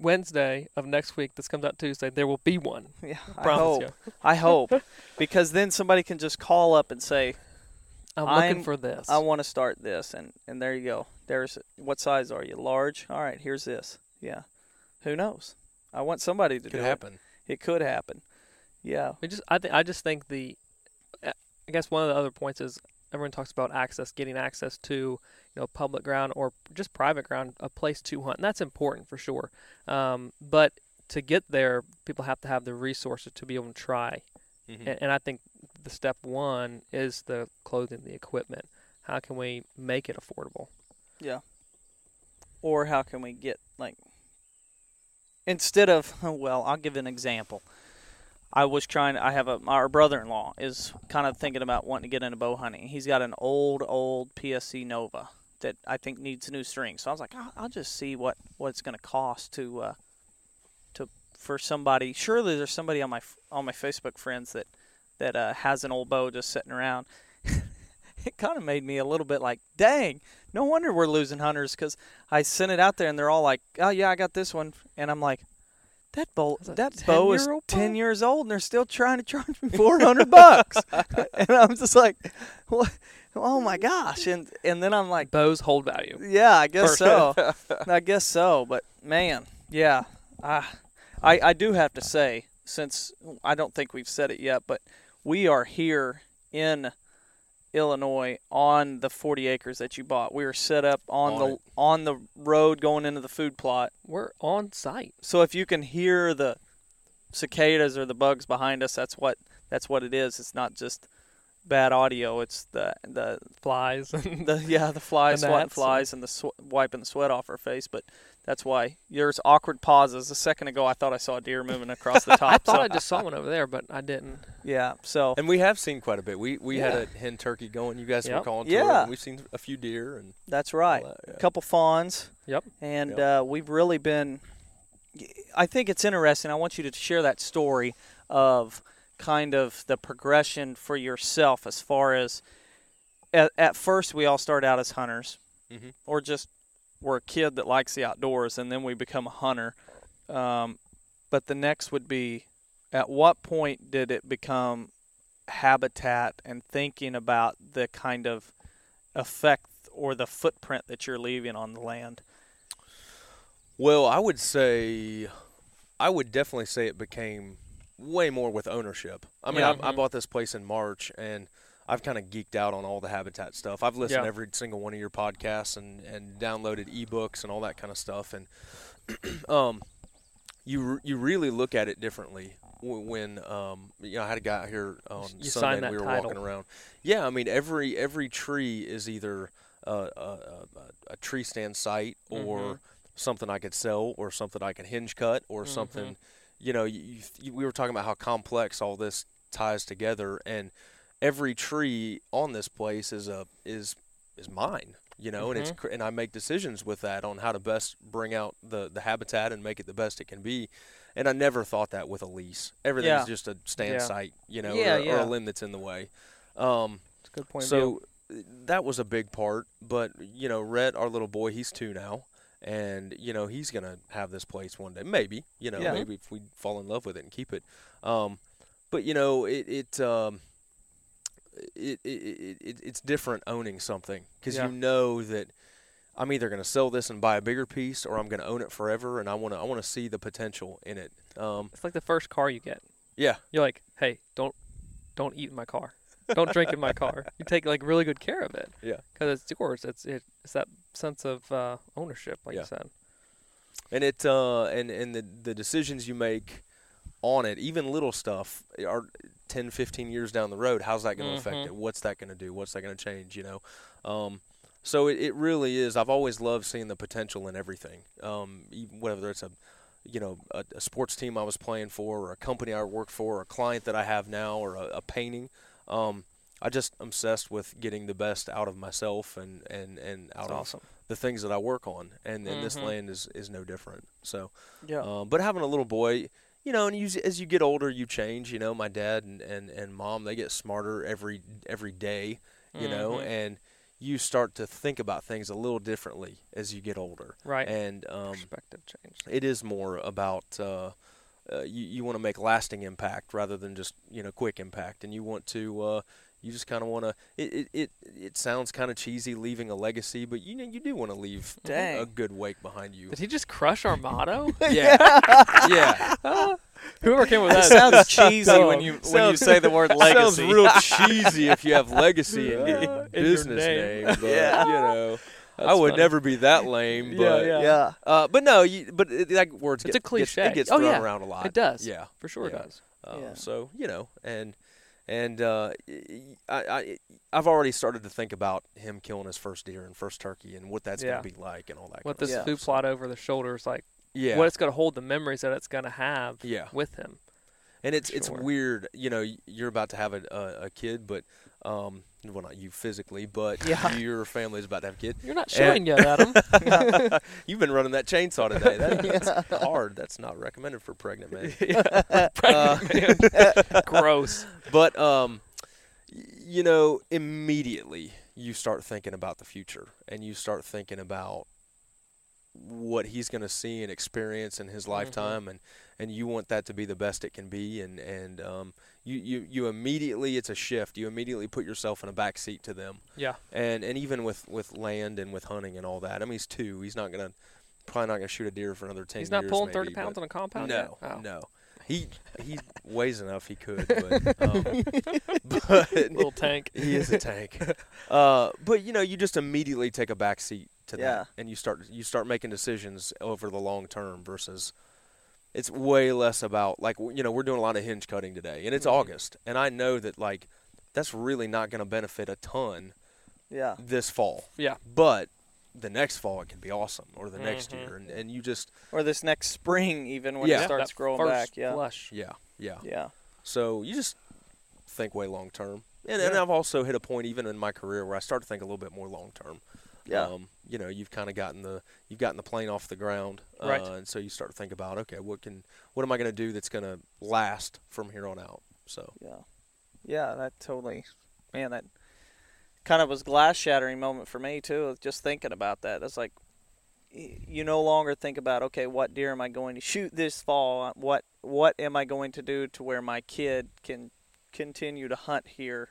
Wednesday of next week, this comes out Tuesday, there will be one. [LAUGHS] Yeah, I Promise hope. you. [LAUGHS] I hope because then somebody can just call up and say, I'm I'm- looking for this. I want to start this, and and there you go. There's what size are you? Large. All right. Here's this. Yeah. Who knows? I want somebody to Could do happen. it. It could happen. Yeah. We just, I think, I just think the, I guess one of the other points is everyone talks about access, getting access to, you know, public ground or just private ground, a place to hunt, and that's important for sure. Um, but to get there, people have to have the resources to be able to try, Mhm. and, and I think the step one is the clothing, the equipment. How can we make it affordable? Yeah. Or how can we get like instead of [LAUGHS] well, I'll give an example. I was trying. I have a our brother-in-law is kind of thinking about wanting to get into bow hunting. He's got an old old PSE Nova that I think needs new strings. So I was like, I'll, I'll just see what what it's going to cost to uh, to for somebody. Surely there's somebody on my on my Facebook friends that that uh, has an old bow just sitting around. [LAUGHS] it kind of made me a little bit like, dang, no wonder we're losing hunters because I sent it out there and they're all like, oh yeah, I got this one, and I'm like. That bow, Is that that bow is 10-year-old ten years old, and they're still trying to charge me [LAUGHS] four hundred bucks. [LAUGHS] and I'm just like, what? oh my gosh! And and then I'm like, Bows hold value. yeah, I guess so. [LAUGHS] I guess so. But man, yeah, I, I I do have to say, since I don't think we've said it yet, but we are here in Illinois on the 40 acres that you bought. We were set up on, On the it. on the road going into the food plot. We're on site. So if you can hear the cicadas or the bugs behind us, that's what that's what it is. It's not just bad audio. It's the the Flies. the yeah the flies [LAUGHS] The swatting and- flies and the sw- wiping the sweat off her face but that's why there's awkward pauses a second ago i thought i saw a deer moving across the [LAUGHS] top. I thought so, I just saw one over there, but I didn't. yeah so And we have seen quite a bit. We we had a hen turkey going. You guys were calling to it, Yeah. and we've seen a few deer and that's right. that, yeah. a couple fawns Yep. and Yep. uh, we've really been i think it's interesting i want you to share that story of kind of the progression for yourself as far as at, at first we all start out as hunters Mhm. or just we're a kid that likes the outdoors and then we become a hunter um, but the next would be at what point did it become habitat and thinking about the kind of effect or the footprint that you're leaving on the land Well, I would say, I would definitely say it became way more with ownership. I mean, Yeah. I, I bought this place in March, and I've kind of geeked out on all the habitat stuff. I've listened Yeah. to every single one of your podcasts and and downloaded ebooks and all that kind of stuff. And [CLEARS THROAT] um, you you really look at it differently when um, you know I had a guy out here on You Sunday and we were title. walking around. Yeah, I mean every every tree is either a, a, a, tree stand site or Mhm. something I could sell or something I can hinge cut or Mhm. something. You know, you, you- we were talking about how complex all this ties together, and every tree on this place is a is is mine. You know, and it's Mhm. cr- and I make decisions with that on how to best bring out the the habitat and make it the best it can be. And I never thought that with a lease. Everything's Yeah. just a stand Yeah. site, you know, Yeah, or, or a limb that's in the way. Um, It's a good point so that was a big part. But you know, Rhett, our little boy, he's two now, and you know he's gonna have this place one day. Maybe you know maybe if we fall in love with it and keep it. Um, but you know it it um, it, it, it, it it's different owning something because Yeah. you know that I'm either going to sell this and buy a bigger piece, or I'm going to own it forever, and I want to I want to see the potential in it. Um, It's like the first car you get. yeah, You're like, hey, don't don't eat in my car. Don't drink in my car. [LAUGHS] You take like really good care of it. Yeah. Because it's yours. It's it, it's that sense of uh, ownership, like Yeah. you said. and it uh, and and the the decisions you make on it, even little stuff, are 10, 15 years down the road. How's that going to affect Mhm. it? What's that going to do? What's that going to change? You know, um, so it, it really is. I've always loved seeing the potential in everything. Um, even whether it's a you know a, a sports team I was playing for, or a company I work for, or a client that I have now, or a, a painting. Um, I just I'm obsessed with getting the best out of myself and and and out That's of awesome. the things that I work on, and, and this Mhm. land is, is no different. So, Yeah. um, but having a little boy, you know, and you, as you get older, you change. You know, my dad and, and, and mom they get smarter every every day. You know, Mhm. and you start to think about things a little differently as you get older. Right. And um, Perspective change. it is more about uh, uh, you, you want to make lasting impact rather than just you know quick impact, and you want to uh, you just kind of want to. It, it it it sounds kind of cheesy leaving a legacy, but you know you do want to leave [LAUGHS] Dang. a good wake behind you. Did he just crush our motto? [LAUGHS] [LAUGHS] yeah, yeah. Whoever came with It that? sounds cheesy No, when you when you say the word legacy. Sounds real cheesy if you have legacy in your In your business name. name, but Yeah. you know. I would funny. never be that lame, Yeah, but yeah. yeah. Uh, but no, you, but it, that words It's get, a cliche. Gets, it gets Oh, thrown yeah. around a lot. It does. Yeah, For sure it does. Yeah. So you know, and and uh, I, I I've already started to think about him killing his first deer and first turkey and what that's Yeah. gonna be like and all that. What this Yeah. food plot over the shoulders, like Yeah. what it's going to hold, the memories that it's going to have Yeah. with him. And it's For it's weird, you know. You're about to have a a, a kid, but um, well, not you physically, but Yeah. [LAUGHS] your is about to have a kid. You're not And- showing yet, Adam. [LAUGHS] You've been running that chainsaw today. That, That's [LAUGHS] hard. That's not recommended for pregnant men. Pregnant man. Gross. But um, you know, immediately you start thinking about the future, and you start thinking about what he's going to see and experience in his lifetime, and and you want that to be the best it can be, and and um, you you you immediately it's a shift. You immediately put yourself in a back seat to them, Yeah. and and even with with land and with hunting and all that. I mean, he's two. He's not gonna probably not gonna shoot a deer for another ten He's years. not pulling maybe, 30 pounds on a compound no, yet? Oh. no. He he weighs enough. He could, but, um, [LAUGHS] but Little tank. [LAUGHS] he is a tank. Uh, but you know, you just immediately take a back seat to Yeah. that, and you start you start making decisions over the long term versus. It's way less about like you know we're doing a lot of hinge cutting today, and it's Mhm. August, and I know that like that's really not going to benefit a ton Yeah. this fall. Yeah. But the next fall it can be awesome, or the next Mhm. year, and, and you just Or this next spring, even when Yeah. it starts that growing first back. Yeah. Flush. yeah yeah. Yeah. So you just think way long term, and and I've also hit a point even in my career where I start to think a little bit more long term. Yeah. Um, you know, you've kind of gotten the you've gotten the plane off the ground, uh, Right. and so you start to think about okay, what can what am I going to do that's going to last from here on out? So Yeah. Yeah, that totally, man, that kind of was glass shattering moment for me too. Just thinking about that, that's like, you no longer think about okay, what deer am I going to shoot this fall? What what am I going to do to where my kid can continue to hunt here,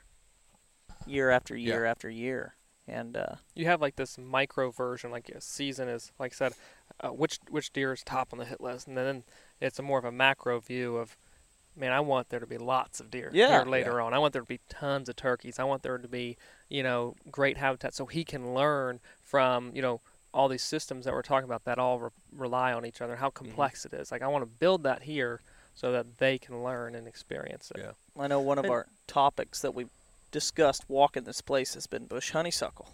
year after Yeah. year after year, and uh, You have like this micro version, like a season is, like I said, uh, which which deer is top on the hit list, and then it's a more of a macro view of, man, I want there to be lots of deer Yeah. here later on. I want there to be tons of turkeys. I want there to be, you know, great habitat so he can learn from, you know, all these systems that we're talking about that all re- rely on each other. How complex it is. Like I want to build that here so that they can learn and experience it. Yeah. I know one of And- our topics that we discussed walking this place has been bush honeysuckle.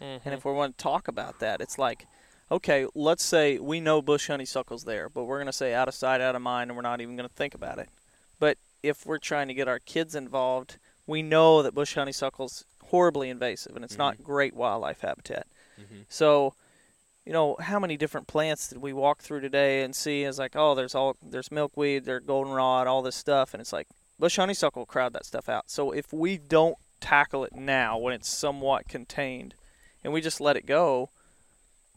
Mhm. And if we want to talk about that, it's like, okay, let's say we know bush honeysuckle's there, but we're going to say out of sight, out of mind, and we're not even going to think about it. But if we're trying to get our kids involved, we know that bush honeysuckle's horribly invasive and it's not great wildlife habitat. Mhm. So, you know, how many different plants did we walk through today and see? It's like, oh, there's all there's milkweed, there's goldenrod, all this stuff, and it's like bush honeysuckle will crowd that stuff out. So if we don't tackle it now when it's somewhat contained, and we just let it go,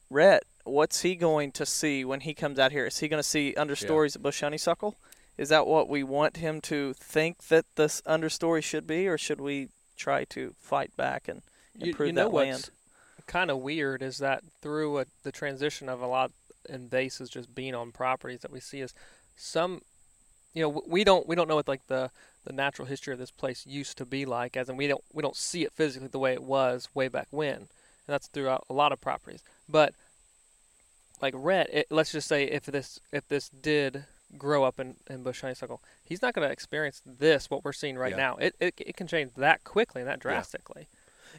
Rhett, what's he going to see when he comes out here? Is he going to see understories of bush honeysuckle? Is that what we want him to think that this understory should be, or should we try to fight back and improve you know that what's land? kind of weird is that through a, the transition of a lot invasives just being on properties that we see is some, you know, we don't we don't know what like the the natural history of this place used to be like, as in we don't we don't see it physically the way it was way back when, and that's throughout a lot of properties. But like Rhett, it, let's just say if this if this did grow up in, in bush honeysuckle, he's not going to experience this what we're seeing right Yeah. now. It, it it can change that quickly and that drastically.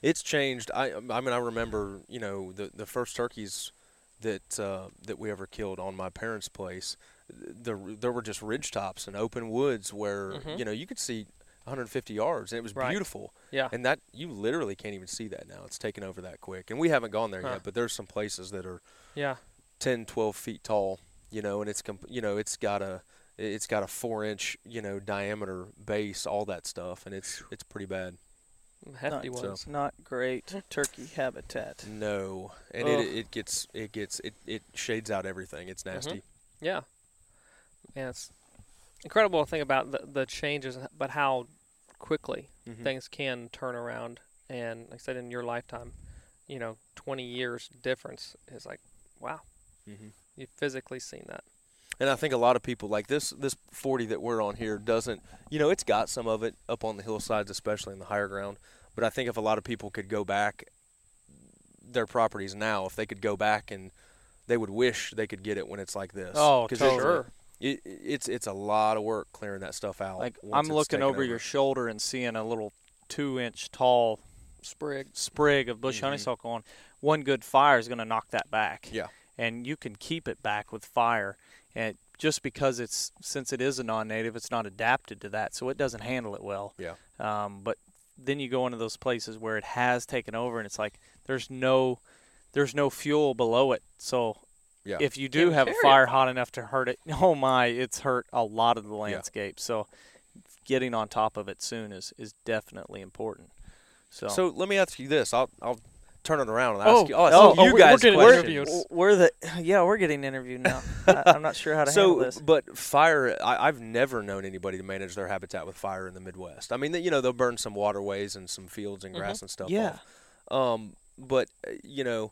It's changed. I I mean I remember you know the the first turkeys that uh, that we ever killed on my parents' place. The, there were just ridge tops and open woods where Mhm. you know you could see 150 yards and it was Right. beautiful. Yeah. And that you literally can't even see that now. It's taken over that quick. And we haven't gone there Huh. yet, but there's some places that are Yeah. 10, 12 feet tall. You know, and it's comp- you know it's got a it's got a four inch you know diameter base, all that stuff, and it's it's pretty bad. Hefty not, ones. not great turkey habitat. No, and Ugh. it it gets it gets it it shades out everything. It's nasty. Yeah. And it's incredible to think about the, the changes, but how quickly Mhm. things can turn around. And like I said, in your lifetime, you know, 20 years difference is like, wow, hmm you've physically seen that. And I think a lot of people like this this 40 that we're on here doesn't, you know, it's got some of it up on the hillsides, especially in the higher ground. But I think if a lot of people could go back their properties now, if they could go back and they would wish they could get it when it's like this. Oh, 'Cause totally. Sure. It, it's it's a lot of work clearing that stuff out. Like I'm looking taken over, your shoulder and seeing a little two-inch tall Sprig. sprig of bush Mhm. honeysuckle on. One good fire is going to knock that back. Yeah. And you can keep it back with fire, and just because it's since it is a non-native, it's not adapted to that, so it doesn't handle it well. Yeah. Um, but then you go into those places where it has taken over, and it's like there's no there's no fuel below it, so. Yeah. If you do Can't have a carry it. fire hot enough to hurt it, [LAUGHS] oh my, it's hurt a lot of the landscape. So, getting on top of it soon is, is definitely important. So, So let me ask you this. I'll I'll turn it around and Oh, ask you. Oh, I oh, see oh, you we're- guys we're getting questions. interviewed. We're the [SIGHS] yeah, we're getting interviewed now. I, I'm not sure how to [LAUGHS] so, handle this. but fire, I, I've never known anybody to manage their habitat with fire in the Midwest. I mean, you know, they'll burn some waterways and some fields and grass and stuff. Yeah. off. Um, but uh, you know,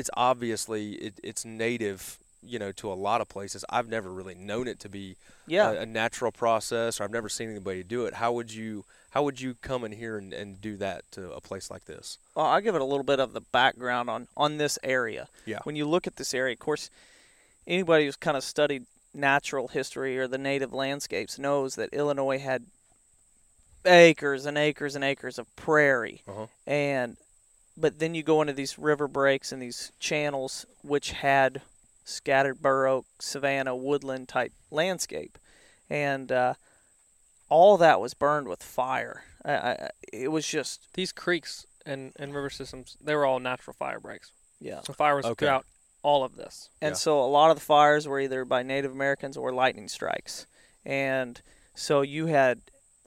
it's obviously it, it's native. You know, to a lot of places. I've never really known it to be Yeah, a, a natural process, or I've never seen anybody do it. How would you How would you come in here and, and do that to a place like this? well, I'll give it a little bit of the background on on this area. Yeah. When you look at this area, of course, anybody who's kind of studied natural history or the native landscapes knows that Illinois had acres and acres and acres of prairie, Uh-huh. and but then you go into these river breaks and these channels which had scattered bur oak, savanna, woodland type landscape, and uh, all that was burned with fire. I, I, it was just These creeks and, and river systems, they were all natural fire breaks. yeah. So fire was Okay. throughout all of this. And Yeah. so a lot of the fires were either by Native Americans or lightning strikes. And so you had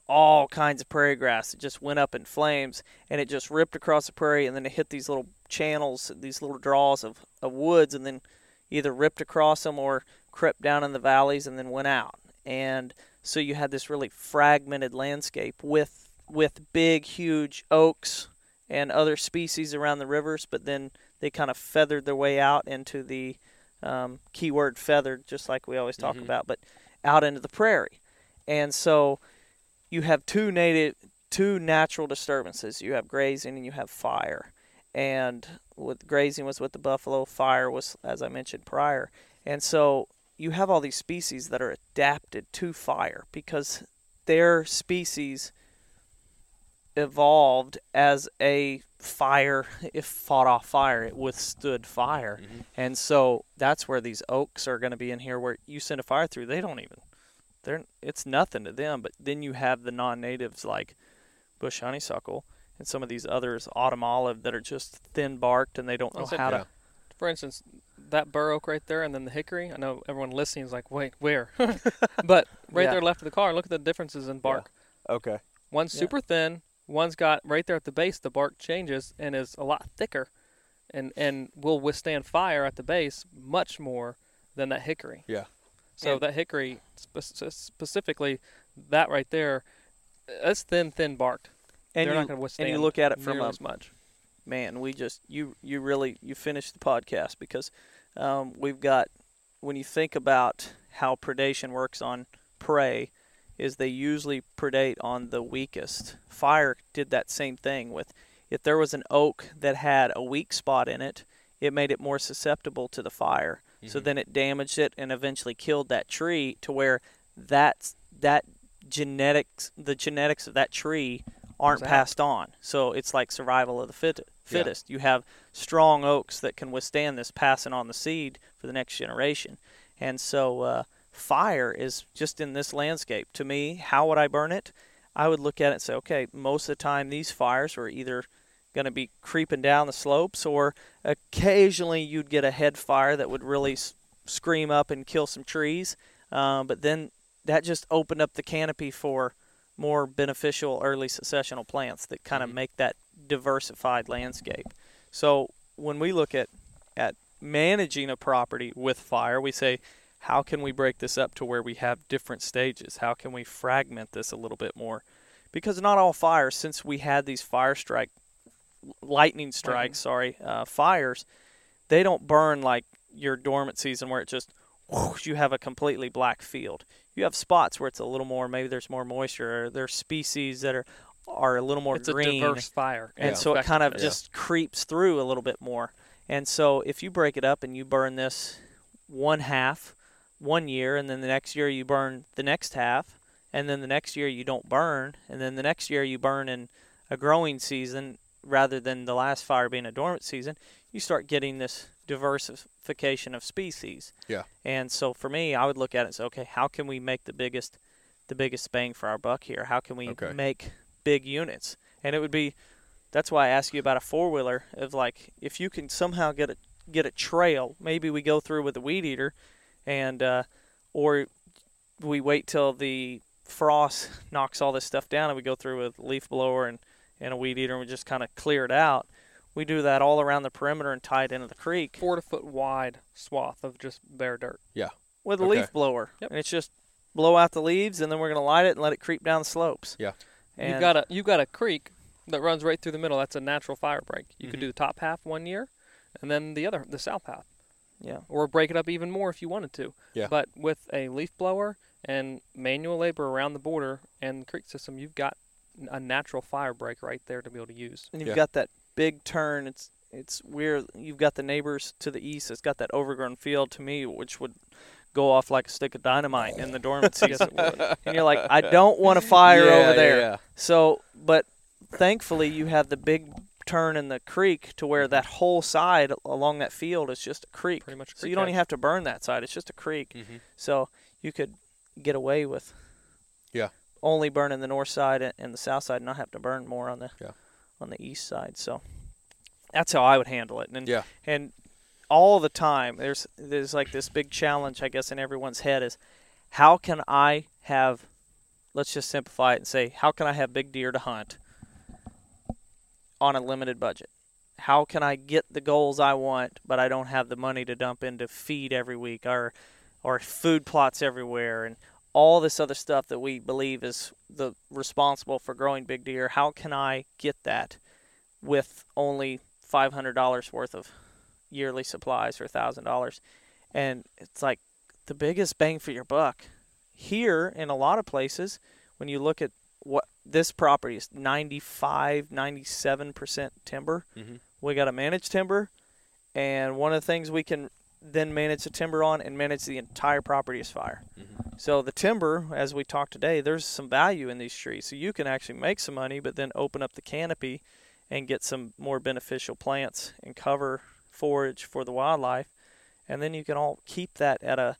all kinds of prairie grass It just went up in flames and it just ripped across the prairie and then it hit these little channels, these little draws of, of woods and then either ripped across them or crept down in the valleys and then went out. And so you had this really fragmented landscape with with big huge oaks and other species around the rivers, but then they kind of feathered their way out into the um, keyword feathered, just like we always talk Mhm. about, but out into the prairie. And so you have two native, two natural disturbances. You have grazing and you have fire. And with grazing was with the buffalo, fire was, as I mentioned prior. And so you have all these species that are adapted to fire because their species evolved as a fire if fought off fire it withstood fire Mhm. and so that's where these oaks are going to be in here where you send a fire through they don't even they're it's nothing to them but then you have the non-natives like bush honeysuckle and some of these others autumn olive that are just thin barked and they don't know I'll how Yeah. to For instance, that bur oak right there and then the hickory, I know everyone listening is like, wait, where? [LAUGHS] but right Yeah. there left of the car, look at the differences in bark. Okay. One's Yeah. super thin, one's got right there at the base, the bark changes and is a lot thicker. and and will withstand fire at the base much more than that hickory. Yeah. So And- that hickory spe- specifically, that right there, that's thin, thin barked. And They're you, not going to withstand. and you look at it from a as much. man, we just you you really you finished the podcast because um, we've got when you think about how predation works on prey, is they usually predate on the weakest. Fire did that same thing with if there was an oak that had a weak spot in it, it made it more susceptible to the fire. So Mhm. then it damaged it and eventually killed that tree to where that that genetics the genetics of that tree aren't out. passed on. So it's like survival of the fit, Yeah. fittest. You have strong oaks that can withstand this passing on the seed for the next generation. And so uh, fire is just in this landscape. To me, how would I burn it? I would look at it and say, okay, most of the time these fires were either going to be creeping down the slopes or occasionally you'd get a head fire that would really s- scream up and kill some trees. Um, but then that just opened up the canopy for more beneficial early successional plants that kind of Mhm. make that diversified landscape. So when we look at at managing a property with fire, we say, how can we break this up to where we have different stages? How can we fragment this a little bit more? Because not all fires, since we had these fire strike, lightning strikes, sorry, uh, fires, they don't burn like your dormant season where it just whoosh, you have a completely black field. You have spots where it's a little more, maybe there's more moisture, or there's species that are are a little more it's green a diverse fire, and Yeah. so it kind of effectiveness. just creeps through a little bit more. And so if you break it up and you burn this one half one year, and then the next year you burn the next half, and then the next year you don't burn, and then the next year you burn in a growing season rather than the last fire being a dormant season, you start getting this diversification of species. Yeah. And so for me, I would look at it and say, okay, how can we make the biggest the biggest bang for our buck here? How can we Okay. make big units? And it would be that's why I ask you about a four wheeler of like if you can somehow get a get a trail, maybe we go through with a weed eater and uh, or we wait till the frost [LAUGHS] knocks all this stuff down and we go through with leaf blower and, and a weed eater and we just kind of clear it out. We do that all around the perimeter and tie it into the creek four to foot wide swath of just bare dirt. Yeah. With a Okay. leaf blower. Yep. And it's just blow out the leaves and then we're going to light it and let it creep down the slopes. Yeah. And you've got a you've got a creek that runs right through the middle. That's a natural fire break. You could Mhm. do the top half one year, and then the other the south half, yeah. or break it up even more if you wanted to. Yeah. But with a leaf blower and manual labor around the border and the creek system, you've got n- a natural fire break right there to be able to use. And you've Yeah. got that big turn. It's it's weird. You've got the neighbors to the east. It's got that overgrown field to me, which would go off like a stick of dynamite in the dormant Yes, [LAUGHS] season. it would. and you're like, I [LAUGHS] don't want a fire Yeah, over there. yeah. So, but thankfully, you have the big turn in the creek to where that whole side along that field is just a creek. Pretty much. a So you don't head. even have to burn that side. It's just a creek. Mhm. So you could get away with Yeah. Only burning the north side and- and the south side, and not have to burn more on the Yeah. on the east side. So that's how I would handle it. And Yeah. and all the time there's there's like this big challenge I guess in everyone's head is how can I have let's just simplify it and say how can I have big deer to hunt on a limited budget? How can I get the goals I want but I don't have the money to dump into feed every week or or food plots everywhere and all this other stuff that we believe is the responsible for growing big deer. How can I get that with only five hundred dollars worth of yearly supplies or thousand dollars? And it's like the biggest bang for your buck. Here in a lot of places, when you look at what this property is 95, 97% timber. Mhm. We got to manage timber, and one of the things we can then manage the timber on and manage the entire property as fire. Mhm. So the timber, as we talked today, there's some value in these trees. So you can actually make some money, but then open up the canopy and get some more beneficial plants and cover forage for the wildlife, and then you can all keep that at a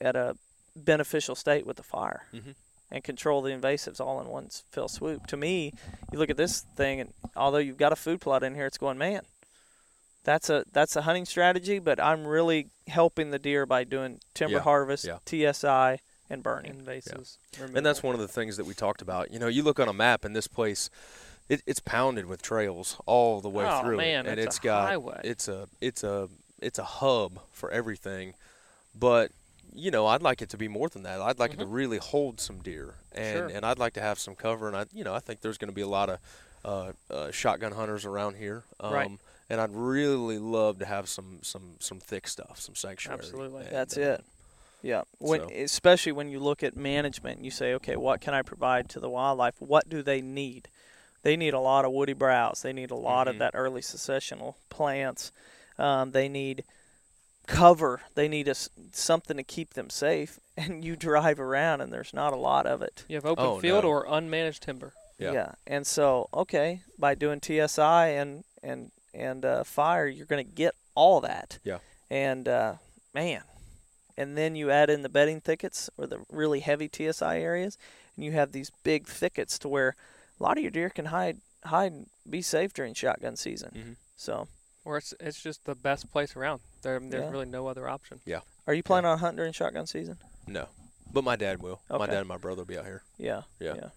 at a beneficial state with the fire Mhm. and control the invasives all in one fell swoop. To me, you look at this thing, and although you've got a food plot in here, it's going, man, that's a that's a hunting strategy, but I'm really helping the deer by doing timber Yeah, harvest, yeah. TSI, and burning. invasives. And that's one of the things that we talked about. You know, you look on a map and this place it, it's pounded with trails all the way Oh, through man, it, and it's it's a got highway. it's a it's a it's a hub for everything. But you know, I'd like it to be more than that. I'd like it to really hold some deer, and Mm-hmm. Sure. and I'd like to have some cover. And I you know I think there's going to be a lot of uh, uh, shotgun hunters around here. Um, Right. And I'd really love to have some some some thick stuff, some sanctuary. Absolutely. And, That's uh, it. Yeah. When So- especially when you look at management, you say, okay, what can I provide to the wildlife? What do they need? They need a lot of woody browse. They need a lot Mhm. of that early successional plants. Um, they need cover. They need a s something to keep them safe. [LAUGHS] And you drive around, and there's not a lot of it. You have open Oh, field no. or unmanaged timber. Yeah. Yeah. And so, okay, by doing TSI and and and uh, fire, you're going to get all that. Yeah. And uh, man, and then you add in the bedding thickets or the really heavy TSI areas, and you have these big thickets to where a lot of your deer can hide hide and be safe during shotgun season. Mhm. So, Or it's it's just the best place around. There, there's Yeah. really no other option. Yeah. are you planning on hunting during shotgun season? No, but my dad will. Okay. My dad and my brother will be out here. Yeah. Yeah.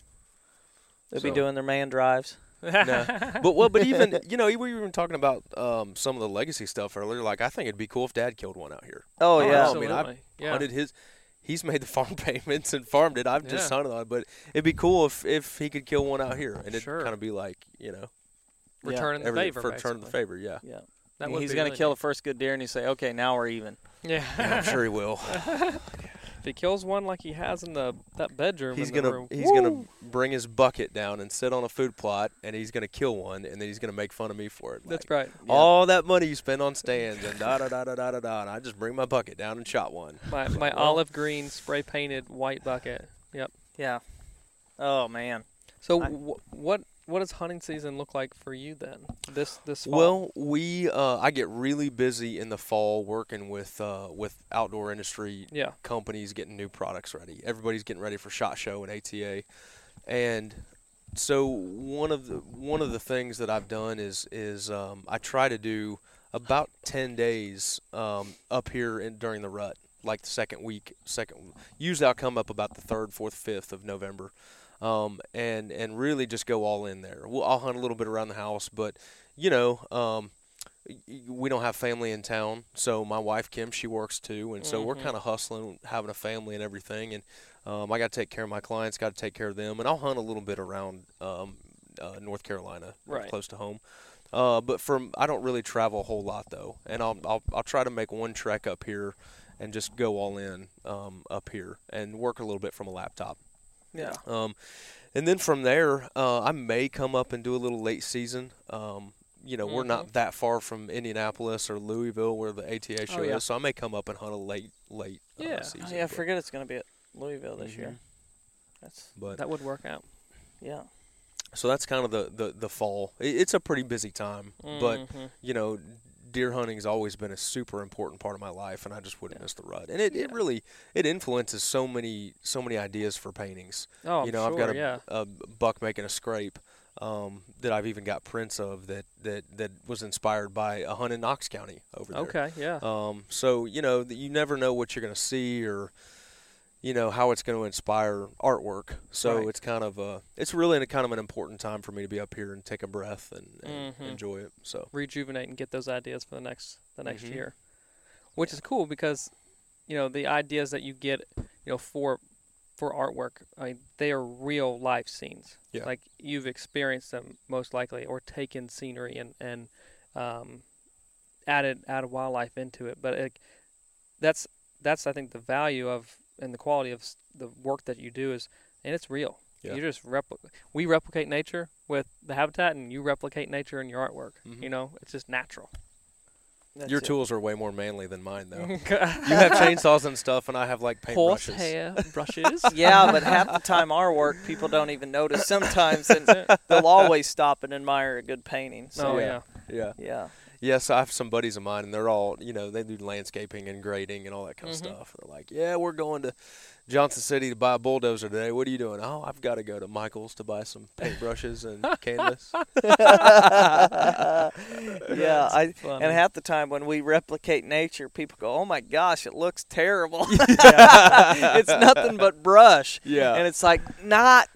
They'll be doing their man drives. No. [LAUGHS] but well, but even you know, we were even talking about um, some of the legacy stuff earlier. Like, I think it'd be cool if Dad killed one out here. Oh, Oh, yeah. I mean, I've yeah. Hunted his. He's made the [LAUGHS] farm payments and farmed it. I've just Yeah. hunted on it, but it'd be cool if if he could kill one out here, and it'd Sure. kind of be like you know, Yeah. Returning the favor. for return of the favor. Yeah, Yeah. That And he's going to really kill neat. the first good deer, and you say, okay, now we're even. Yeah. I'm sure he will. [LAUGHS] if he kills one like he has in the that bedroom, He's gonna room, he's gonna bring his bucket down and sit on a food plot, and he's gonna kill one, and then he's gonna make fun of me for it. That's Like, right. All that money you spend on stands and da da da da da da da, and I just bring my bucket down and shot one. My my Well- olive green spray painted white bucket. Yep. Yeah. Oh, man. So I- wh- what what does hunting season look like for you then? This this fall? Well, we uh, I get really busy in the fall working with uh, with outdoor industry yeah. companies getting new products ready. Everybody's getting ready for Shot Show and ATA, and so one of the one of the things that I've done is is um, I try to do about ten days um, up here in, during the rut, like the second week, second. Usually I'll come up about the third, fourth, fifth of November, um, and and really just go all in there. Well, I'll hunt a little bit around the house, but you know. Um, we don't have family in town, so my wife Kim she works too, and so we're Mhm. kind of hustling, having a family and everything, and um, I got to take care of my clients, got to take care of them, and I'll hunt a little bit around um, uh, North Carolina, Right. close to home. Uh, but from I don't really travel a whole lot though, and I'll I'll, I'll try to make one trek up here, and just go all in um, up here and work a little bit from a laptop. Yeah. Um, and then from there, uh, I may come up and do a little late season. Um, you know, we're not that far from Indianapolis or Louisville where the ATA show yeah. is, so I may come up and hunt a late, late Yeah. uh, Oh, season. Oh, yeah, I forget it's going to be at Louisville this year. Mhm. That's But That would work out. yeah. so that's kind of the the, the fall. It, it's a pretty busy time, but Mhm. you know, deer hunting has always been a super important part of my life, and I just wouldn't Yeah. miss the rut. And it, it really it influences so many so many ideas for paintings. oh, you know, sure, I've got a, yeah. a buck making a scrape um, that I've even got prints of that, that, that was inspired by a hunt in Knox County over there. Okay, yeah. Um, so you know, you never know what you're going to see or you know how it's going to inspire artwork. So Right. it's kind of a it's really a kind of an important time for me to be up here and take a breath and, and Mhm. enjoy it. So Rejuvenate and get those ideas for the next the next Mhm. year, which is cool because you know the ideas that you get you know for for artwork, I mean, they are real life scenes. Yeah. Like you've experienced them most likely, or taken scenery and and um, added added wildlife into it. But it, that's that's I think the value of and the quality of the work that you do is, and it's real. Yeah. You just repli- we replicate nature with the habitat, and you replicate nature in your artwork. Mhm. You know, it's just natural. That's your it. tools are way more manly than mine, though. you [LAUGHS] you have chainsaws and stuff, and I have like paint horse brushes. hair [LAUGHS] brushes. Yeah, but half the time our work people don't even notice. Sometimes and [LAUGHS] they'll always stop and admire a good painting. So oh Yeah. yeah. Yeah. yeah. Yes, I have some buddies of mine, and they're all, you know, they do landscaping and grading and all that kind Mhm. of stuff. They're like, yeah, we're going to Johnson City to buy a bulldozer today. What are you doing? Oh, I've got to go to Michael's to buy some paintbrushes and [LAUGHS] canvas. yeah, I and half the time when we replicate nature, people go, "Oh my gosh, it looks terrible. [LAUGHS] [LAUGHS] it's nothing but brush." Yeah. And it's like not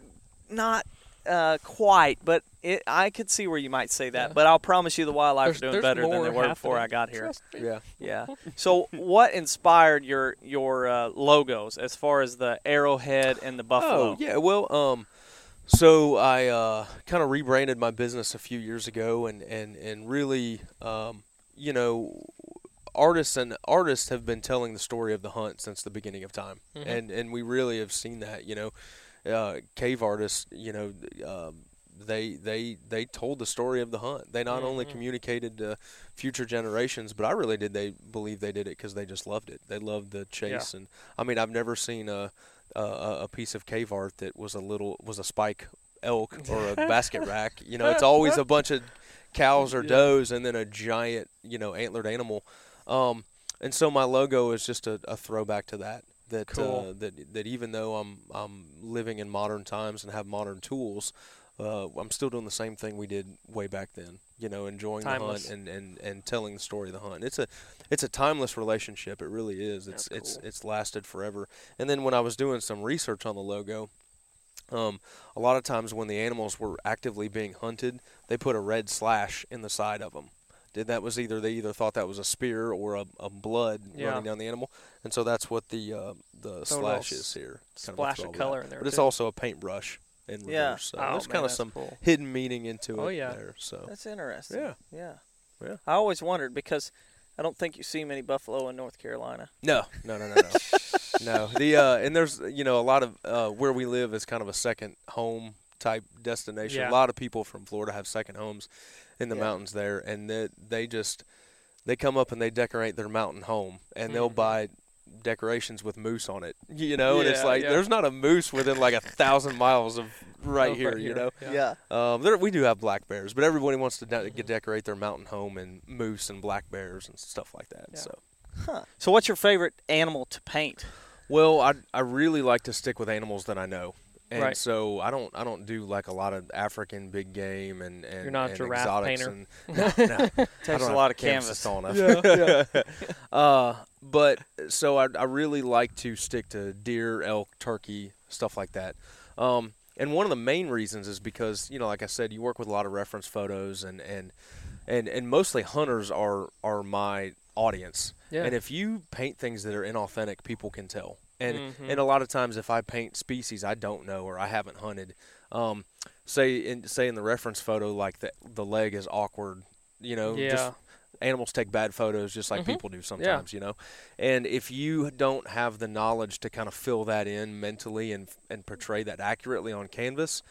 not uh, quite, but it, I could see where you might say that. Yeah. But I'll promise you, the wildlife There's- are doing better than they more were before I got here. Trust me. Yeah. Yeah. So, what inspired your your uh, logos as far as the arrowhead and the buffalo? Oh yeah, well, um, so I uh, kind of rebranded my business a few years ago, and and and really, um, you know, artists and artists have been telling the story of the hunt since the beginning of time, Mhm. and and we really have seen that. You know, uh, cave artists, you know. Um, they, they they told the story of the hunt. They not only Mhm. communicated to future generations, but I really did. They believe they did it because they just loved it. They loved the chase, and I mean, I've never seen a a, a piece of cave art that was a little was a spike elk or a basket [LAUGHS] rack. You know, it's always a bunch of cows or Yeah. does and then a giant, you know, antlered animal. Um, and so my logo is just a, a throwback to that. That Cool. uh, that that even though I'm I'm living in modern times and have modern tools, uh, I'm still doing the same thing we did way back then. You know, enjoying Timeless. the hunt and, and, and telling the story of the hunt. It's a it's a timeless relationship. It really is. It's That's it's it's lasted forever. And then when I was doing some research on the logo, um, a lot of times when the animals were actively being hunted, they put a red slash in the side of them. Did that was either they either thought that was a spear or a, a blood Yeah. running down the animal, and so that's what the uh, the slash is here. Kind splash of throwback. color in there, but it's also a paintbrush in reverse. Yeah. So Oh, there's kind of some cool. hidden meaning into Oh, it yeah. there. So That's interesting. Yeah. Yeah. Yeah. I always wondered because I don't think you see many buffalo in North Carolina. No, no, no, no, no. [LAUGHS] no. The uh, and there's you know a lot of uh, where we live is kind of a second home type destination. Yeah. A lot of people from Florida have second homes in the Yeah. mountains there, and they they just they come up and they decorate their mountain home, and they'll Mhm. buy decorations with moose on it. [LAUGHS] You know, and it's like yeah. there's not a moose within like a thousand miles of right Oh, here. You know. Yeah. Um, there, we do have black bears, but everybody wants to de- get decorate their mountain home and moose and black bears and stuff like that. Yeah. So. Huh. So, what's your favorite animal to paint? Well, I I really like to stick with animals that I know. And Right. so I don't I don't do like a lot of African big game and, and You're not a and giraffe exotics painter? And, no, no. [LAUGHS] I [LAUGHS] Takes don't a lot of canvas canvas. tall enough. [LAUGHS] uh, but so I, I really like to stick to deer, elk, turkey, stuff like that. Um, and one of the main reasons is because you know, like I said, you work with a lot of reference photos, and and and, and mostly hunters are are my audience. Yeah. And if you paint things that are inauthentic, people can tell. And Mhm. and a lot of times, if I paint species I don't know or I haven't hunted, um, say in say in the reference photo, like the the leg is awkward, you know, yeah. just animals take bad photos just like Mhm. people do sometimes, you know. And if you don't have the knowledge to kind of fill that in mentally and and portray that accurately on canvas,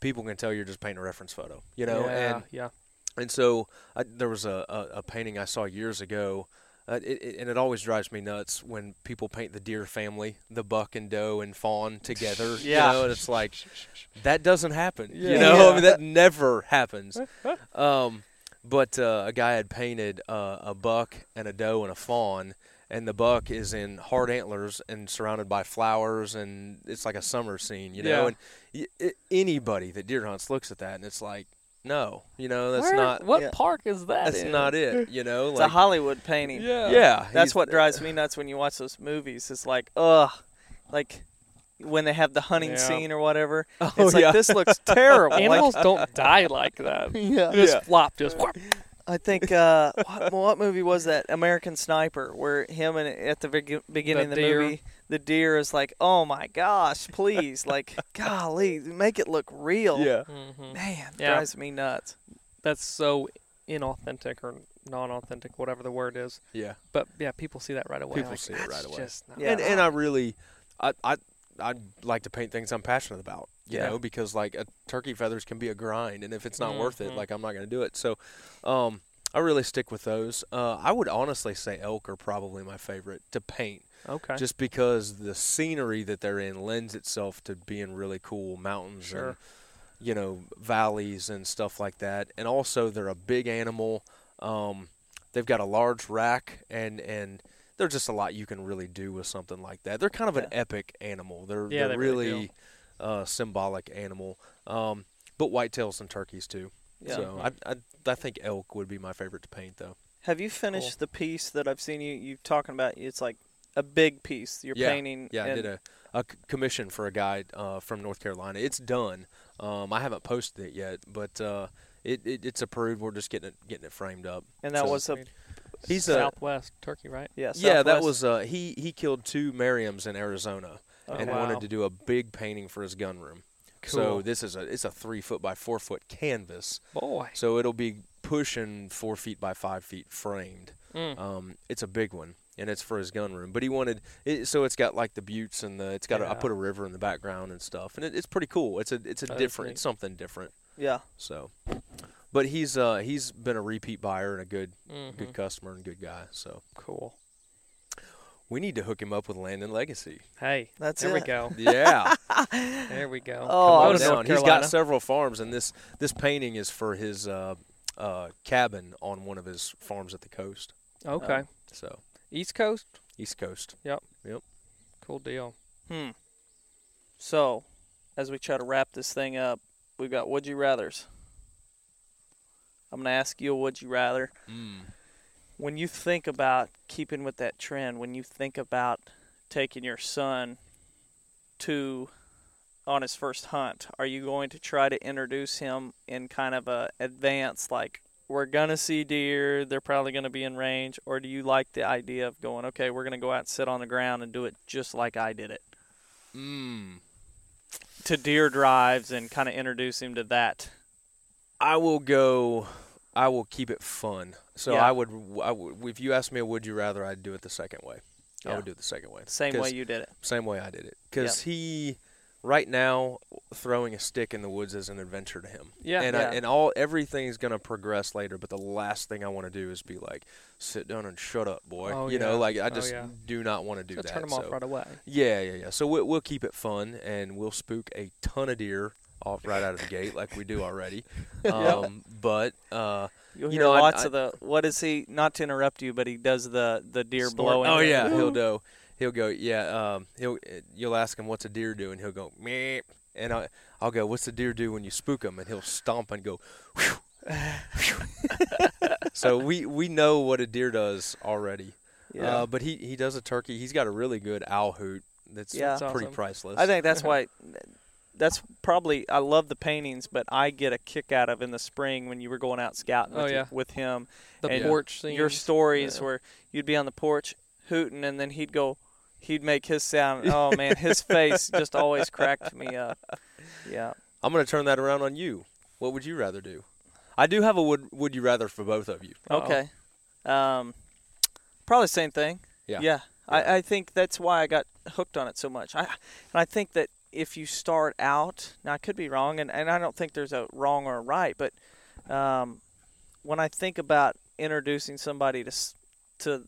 people can tell you're just painting a reference photo, you know. yeah. And yeah. and so I, there was a, a, a painting I saw years ago, uh, it, it, and it always drives me nuts when people paint the deer family, the buck and doe and fawn together. Yeah. You know, and it's like that doesn't happen. Yeah. You know, I mean that [LAUGHS] never happens. um, but uh, a guy had painted uh, a buck and a doe and a fawn. And the buck is in hard antlers and surrounded by flowers, and it's like a summer scene, you know. Yeah. And y- anybody that deer hunts looks at that, and it's like, no, you know, that's Where- not What yeah. park is that? that's in? not it. You know, It's like a Hollywood painting. Yeah. yeah, That's what drives me nuts when you watch those movies. It's like, ugh, like when they have the hunting Yeah. scene or whatever. Oh, it's like yeah. this looks terrible. [LAUGHS] Like, Animals don't die like that. [LAUGHS] yeah. Just Yeah. flop. Just. I think uh, what, what movie was that? American Sniper, where him and at the beginning The of the deer. movie, the deer is like, "Oh my gosh, please, like, [LAUGHS] golly, make it look real." yeah, hmm man, Yeah. drives me nuts. That's so inauthentic or non-authentic, whatever the word is. yeah. But yeah, people see that right away. People Like, see it right away." Just not Yeah. And and I really, I I I like to paint things I'm passionate about. You Yeah. know, because like a turkey feathers can be a grind, and if it's not worth it, Mhm. like I'm not going to do it. So, um, I really stick with those. Uh, I would honestly say elk are probably my favorite to paint. Okay. just because the scenery that they're in lends itself to being really cool mountains Sure. and you know valleys and stuff like that. And also they're a big animal. Um, they've got a large rack and and there's just a lot you can really do with something like that. They're kind of an epic animal. They're, Yeah, they're they really really uh, symbolic animal. Um, but whitetails and turkeys too. Yeah. so I, I I think elk would be my favorite to paint though. Have you finished the piece that I've seen you you talking about? It's like a big piece. You're yeah, painting. Yeah, I and did a commission for a guy uh, from North Carolina. It's done. Um, I haven't posted it yet, but uh, it, it it's approved. We're just getting it getting it framed up. and that So- was a He's a Southwest Turkey, right? yeah. yeah. That was uh, he he killed two Merriams in Arizona Oh, and wow. wanted to do a big painting for his gun room. Cool. So this is a it's a three foot by four foot canvas. Boy. So it'll be pushing four feet by five feet framed. Mm. Um, it's a big one, and it's for his gun room. But he wanted it, so it's got like the buttes and the it's got a, I put a river in the background and stuff, and it, it's pretty cool. It's a it's a That is different it's something different. yeah. So, but he's uh he's been a repeat buyer and a good Mhm. good customer and good guy. So Cool. we need to hook him up with Land and Legacy. Hey, That's there we go. [LAUGHS] Yeah, There we go. Oh, come I on down. North He's got several farms, and this this painting is for his uh, uh, cabin on one of his farms at the coast. Okay. So East Coast. East Coast. Yep. Yep. Cool deal. Hmm. So, as we try to wrap this thing up, we've got would you rather's. I'm gonna ask you a would you rather. Mm. When you think about keeping with that trend, when you think about taking your son to on his first hunt, are you going to try to introduce him in kind of a advanced like we're gonna see deer, they're probably gonna be in range, or do you like the idea of going, okay, we're gonna go out and sit on the ground and do it just like I did it? Mm. to deer drives and kind of introduce him to that. I will go. I will keep it fun. So Yeah. I would. I would. If you asked me, would you rather? I'd do it the second way. I would do it the second way. Same way you did it. Same way I did it. Because he, right now, throwing a stick in the woods is an adventure to him. Yeah. and Yeah. I, and all everything's gonna progress later. But the last thing I want to do is be like, sit down and shut up, boy. Oh, you know, like I Oh, just yeah. do not want to do Gotta that. turn them so. off right away. Yeah, yeah, yeah. So we'll, we'll keep it fun and we'll spook a ton of deer off right out of the gate like we do already. [LAUGHS] Um, But uh, You know, I- lots I- of the what is he? Not to interrupt you, but he does the the deer Snort. blowing. oh yeah, he'll do. He'll go. Yeah. Um. He'll. You'll ask him what's a deer do, and he'll go meep. And I, I'll go, what's the deer do when you spook him? And he'll stomp and go. Whew, whew. [LAUGHS] so we we know what a deer does already. Yeah. Uh, but he he does a turkey. He's got a really good owl hoot. That's Yeah. Pretty awesome. priceless. I think that's why. That's probably I love the paintings, but I get a kick out of in the spring when you were going out scouting Oh, with, yeah. with him. The And porch scene. Your stories yeah. where you'd be on the porch hooting, and then he'd go, he'd make his sound. [LAUGHS] Oh man, his face just always cracked me up. Yeah. I'm going to turn that around on you. What would you rather do? I do have a would would you rather for both of you. Uh-oh. Okay. Um, probably the same thing. Yeah. Yeah. I, I think that's why I got hooked on it so much. I and I think that if you start out, now I could be wrong, and, and I don't think there's a wrong or a right, but um, when I think about introducing somebody to to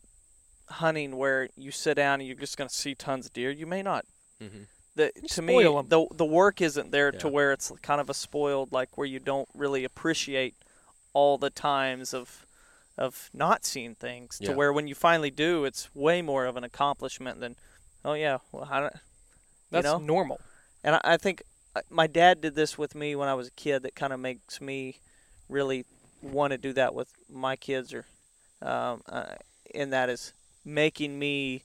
hunting where you sit down and you're just going to see tons of deer, you may not. Mm-hmm. The, to me, spoil 'em. the the work isn't there to where it's kind of a spoiled, like where you don't really appreciate all the times of of not seeing things. To where when you finally do, it's way more of an accomplishment than, oh yeah, well I don't, you That's know. normal. And I, I think uh, my dad did this with me when I was a kid. That kind of makes me really want to do that with my kids, or um, uh, and that is making me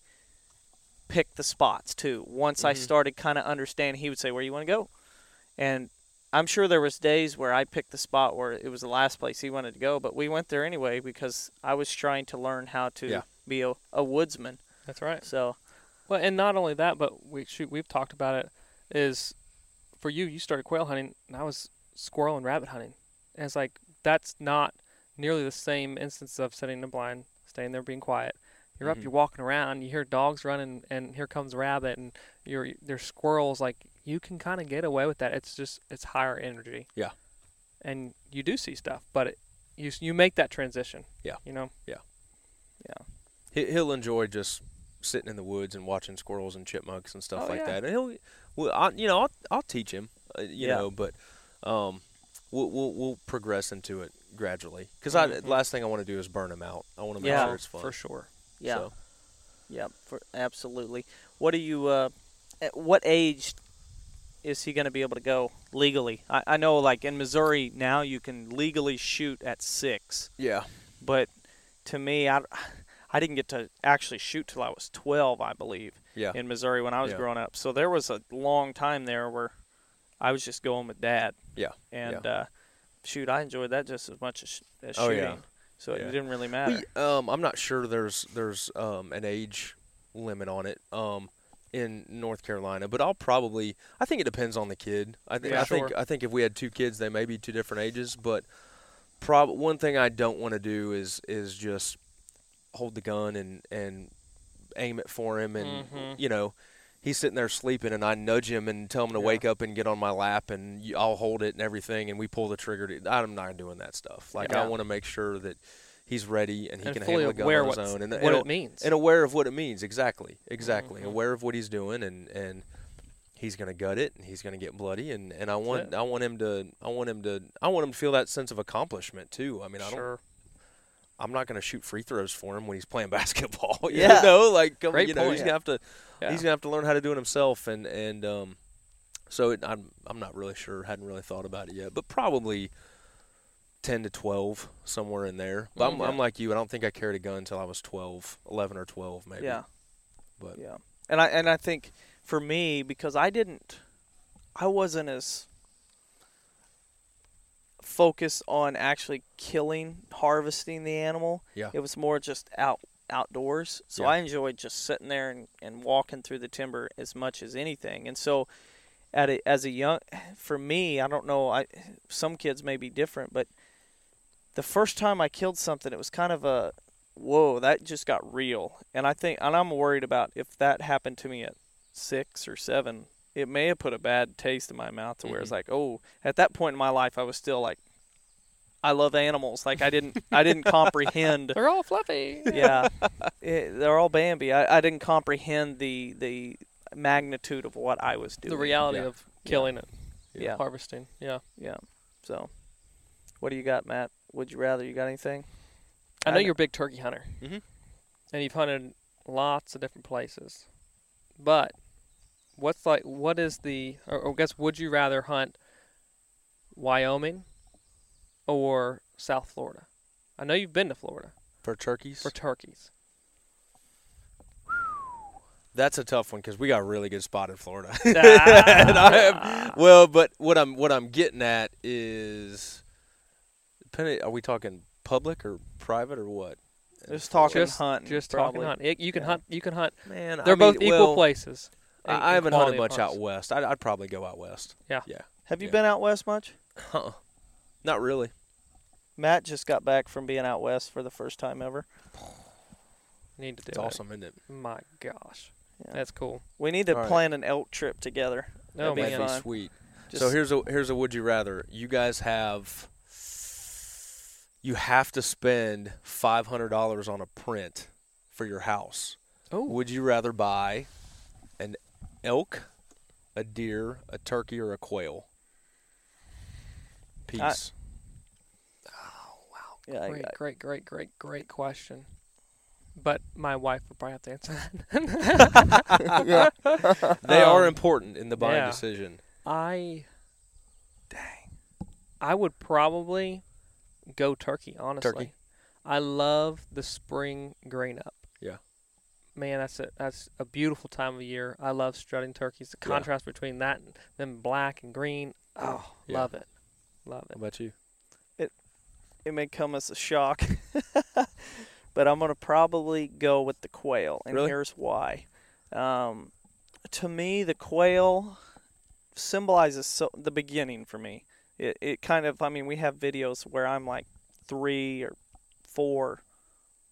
pick the spots too. Once I Mhm. started kind of understanding, he would say, "Where you want to go?" And I'm sure there was days where I picked the spot where it was the last place he wanted to go, but we went there anyway because I was trying to learn how to Yeah. be a, a woodsman. That's right. So Well, and not only that, but we shoot, we've talked about it. Is for you, you started quail hunting, and I was squirrel and rabbit hunting, and it's like that's not nearly the same instance of sitting in a blind, staying there, being quiet. You're up, Mhm. you're walking around, you hear dogs running, and here comes a rabbit, and you're there's squirrels. Like you can kind of get away with that. It's just it's higher energy. Yeah. And you do see stuff, but it, you you make that transition. Yeah. You know. Yeah. Yeah. He, he'll enjoy just sitting in the woods and watching squirrels and chipmunks and stuff Oh, like yeah. that. And he'll, well, I, you know, I'll, I'll teach him, uh, you Yeah. know, but um, we'll, we'll we'll progress into it gradually. Because Mhm. I last thing I want to do is burn him out. I want to make Yeah, sure it's fun. For sure. Yeah. So, Yeah, for absolutely. What do you? Uh, at what age is he going to be able to go legally? I, I know, like in Missouri now, you can legally shoot at six, yeah. but to me, I, I didn't get to actually shoot till I was 12, I believe, Yeah. in Missouri when I was Yeah. growing up. So there was a long time there where I was just going with dad. Yeah. And Yeah. uh, shoot, I enjoyed that just as much as, as Oh, shooting. yeah. So Yeah. it didn't really matter. We, um, I'm not sure there's there's um, an age limit on it um, in North Carolina, but I'll probably I think it depends on the kid. I think Yeah. I think Sure. I think if we had two kids, they may be two different ages, but prob one thing I don't want to do is is just hold the gun and and aim it for him and Mhm. you know he's sitting there sleeping and I nudge him and tell him to Yeah. wake up and get on my lap and I'll hold it and everything and we pull the trigger. To, I'm not doing that stuff. Like I want to make sure that he's ready and he and can handle a gun on his own and, what and, it means. and aware of what it means. Exactly, exactly. Mhm. Aware of what he's doing and and he's gonna gut it and he's gonna get bloody and, and I want. I want him to I want him to I want him to feel that sense of accomplishment too. I mean I don't sure. I'm not gonna shoot free throws for him when he's playing [LAUGHS] basketball. you Yeah. know, like come, you know point. he's gonna have to Yeah. he's gonna have to learn how to do it himself and and um so it, I'm I'm not really sure hadn't really thought about it yet but probably 10 to 12 somewhere in there but I'm, Mhm. I'm like you I don't think I carried a gun until I was 12 11 or 12 maybe Yeah. but Yeah, and I and I think for me because I didn't, I wasn't as focused on actually killing, harvesting the animal. Yeah. It was more just out outdoors. So Yeah. I enjoyed just sitting there and, and walking through the timber as much as anything. And so, at a, as a young, for me, I don't know. I some kids may be different, but the first time I killed something, it was kind of a whoa, that just got real. And I think, and I'm worried about if that happened to me at six or seven, it may have put a bad taste in my mouth to where it's Mhm. like, oh, at that point in my life, I was still like, I love animals. Like I didn't, I didn't [LAUGHS] comprehend. They're all fluffy. Yeah, [LAUGHS] it, they're all Bambi. I, I didn't comprehend the the magnitude of what I was doing. the reality Yeah. of killing it, Yeah. harvesting. Yeah. Yeah. So, what do you got, Matt? Would you rather? You got anything? I know I- you're a big turkey hunter, Mhm. and you've hunted lots of different places. But what's like? What is the? Or, or I guess would you rather hunt Wyoming or South Florida? I know you've been to Florida for turkeys for turkeys. that's a tough one because we got a really good spot in Florida Ah. [LAUGHS] [LAUGHS] And I am- well but what I'm what I'm getting at is depending are we talking public or private or what Just talking just hunting. just probably. talking hunt. It- you can Yeah. hunt. You can hunt. man They're I both mean, equal well, places. In- I, I haven't hunted of much out west I'd, I'd probably go out west Yeah. yeah Have you Yeah. been out west much? huh not really Matt just got back from being out west for the first time ever. [SIGHS] Need to do it's it. awesome isn't it My gosh, Yeah. that's cool. We need to All right. plan an elk trip together. Oh That'd be man, that'd be fun. sweet Just, so here's a here's a would you rather. You guys have you have to spend five hundred dollars on a print for your house. Oh, Would you rather buy an elk, a deer, a turkey, or a quail? Piece. yeah, I- great, I- great, great, great, great question. But my wife would probably have to answer that. they are Um, important in the buying yeah. decision. I, dang, I would probably go turkey. Honestly, Turkey? I love the spring grain up. Yeah. Man, that's a that's a beautiful time of year. I love strutting turkeys. The Yeah. contrast between that and them black and green. Oh, Yeah. love it, love How it. about you? it may come as a shock, [LAUGHS] but I'm gonna probably go with the quail, and Really? here's why. Um, to me, the quail symbolizes so, the beginning for me. It it kind of, I mean, we have videos where I'm like three or four,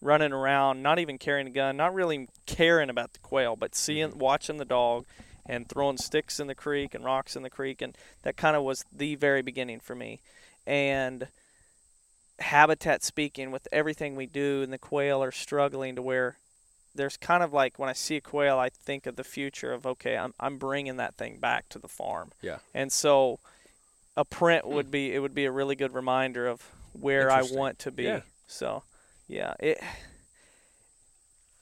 running around, not even carrying a gun, not really caring about the quail, but seeing, mm-hmm. watching the dog, and throwing sticks in the creek and rocks in the creek, and that kind of was the very beginning for me. And habitat speaking with everything we do and the quail are struggling to where there's kind of like when I see a quail I think of the future of okay I'm I'm bringing that thing back to the farm. Yeah. And so a print would mm. be it would be a really good reminder of where I want to be. Yeah. So yeah, it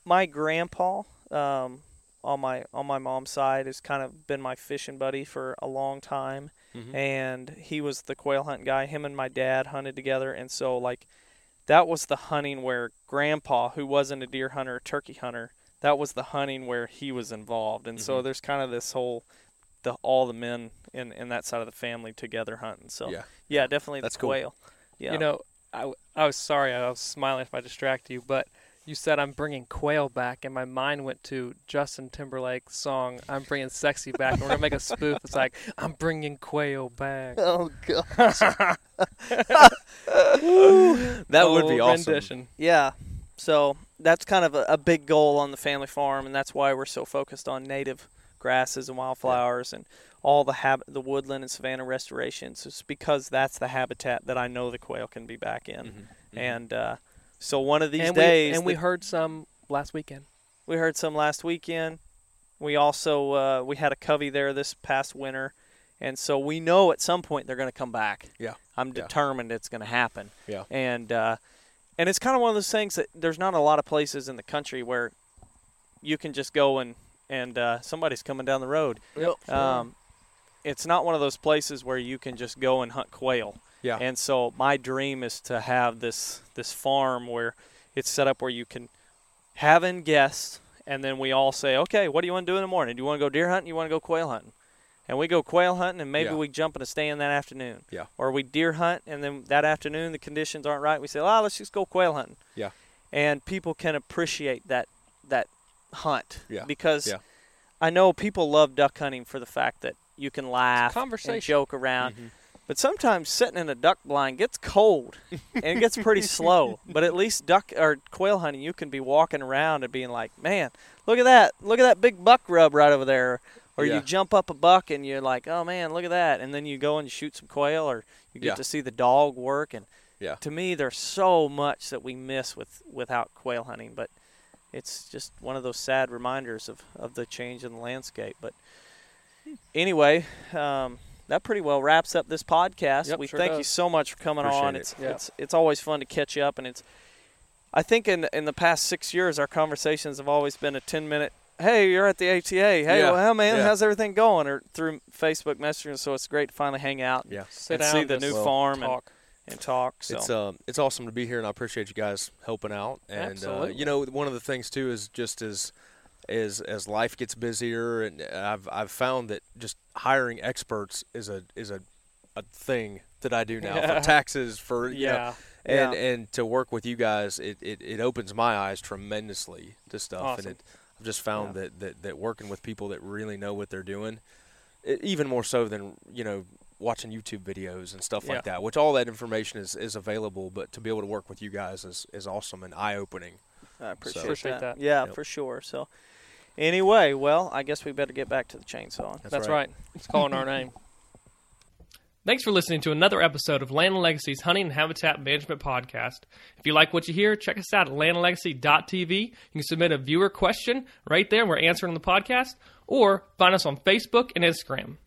my grandpa um on my on my mom's side has kind of been my fishing buddy for a long time Mhm. and he was the quail hunt guy. Him and my dad hunted together, and so like that was the hunting where Grandpa, who wasn't a deer hunter, a turkey hunter, that was the hunting where he was involved, and so Mhm. there's kind of this whole, the all the men in in that side of the family together hunting. So Yeah. yeah, definitely That's the cool. quail. Yeah, You know, I, w- I was sorry. I was smiling if I distract you, but you said I'm bringing quail back, and my mind went to Justin Timberlake's song "I'm Bringing Sexy Back." And we're gonna make a spoof. It's like I'm bringing quail back. Oh god. [LAUGHS] That would be oh, awesome. Rendition. Yeah. So that's kind of a, a big goal on the family farm, and that's why we're so focused on native grasses and wildflowers and all the hab- the woodland and savanna restorations. It's because that's the habitat that I know the quail can be back in. Mhm, mhm. And uh, so one of these and days, we, and we heard some last weekend. we heard some last weekend. We also uh, we had a covey there this past winter, and so we know at some point they're going to come back. Yeah. I'm Yeah. determined it's going to happen. Yeah. And uh, and it's kind of one of those things that there's not a lot of places in the country where you can just go and and uh, somebody's coming down the road. Yep. Um, it's not one of those places where you can just go and hunt quail. Yeah. And so my dream is to have this this farm where it's set up where you can have in guests, and then we all say, okay, what do you want to do in the morning? Do you want to go deer hunting? You want to go quail hunting? And we go quail hunting, and maybe Yeah. we jump in a stand that afternoon. Yeah. Or we deer hunt, and then that afternoon the conditions aren't right. We say, ah, let's just go quail hunting. Yeah. And people can appreciate that that hunt. Yeah. Because Yeah. I know people love duck hunting for the fact that you can laugh and conversation. joke around. Mhm. But sometimes sitting in a duck blind gets cold and it gets pretty slow. [LAUGHS] But at least duck or quail hunting, you can be walking around and being like, "Man, look at that! Look at that big buck rub right over there." Or Yeah. you jump up a buck and you're like, "Oh man, look at that!" And then you go and shoot some quail, or you get Yeah. to see the dog work. And Yeah. to me, there's so much that we miss with without quail hunting. But it's just one of those sad reminders of of the change in the landscape. But anyway, um, that pretty well wraps up this podcast. Yep, we sure thank you so much for coming Appreciate on. it. It's Yeah. it's it's always fun to catch up, and it's. I think in in the past six years, our conversations have always been a ten minute. Hey, you're at the ATA. Hey, Yeah, well, how man, yeah. how's everything going? Or through Facebook Messenger. So it's great to finally hang out Yeah. Sit and down, see the new farm and, talk. and talk. So It's um it's awesome to be here, and I appreciate you guys helping out. And uh, you know, one of the things too is just as as as life gets busier, and I've I've found that just hiring experts is a is a a thing that I do now Yeah. for taxes for you know, Yeah. and Yeah. and to work with you guys, it, it, it opens my eyes tremendously to stuff, Awesome. and it I've just found that, that that working with people that really know what they're doing, it, even more so than you know watching YouTube videos and stuff Yeah. like that. Which all that information is, is available, but to be able to work with you guys is, is awesome and eye opening. I appreciate, Appreciate that. that. Yeah, Yep. for sure. So anyway, well, I guess we better get back to the chainsaw. That's, That's right. right. It's calling our name. Thanks for listening to another episode of Land and Legacy's Hunting and Habitat Management Podcast. If you like what you hear, check us out at landandlegacy.tv. You can submit a viewer question right there. And we're answering the podcast. Or find us on Facebook and Instagram.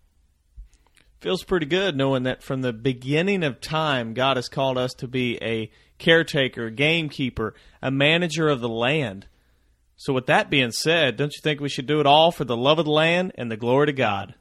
feels pretty good knowing that from the beginning of time, God has called us to be a caretaker, gamekeeper, a manager of the land. So, with that being said, don't you think we should do it all for the love of the land and the glory to God?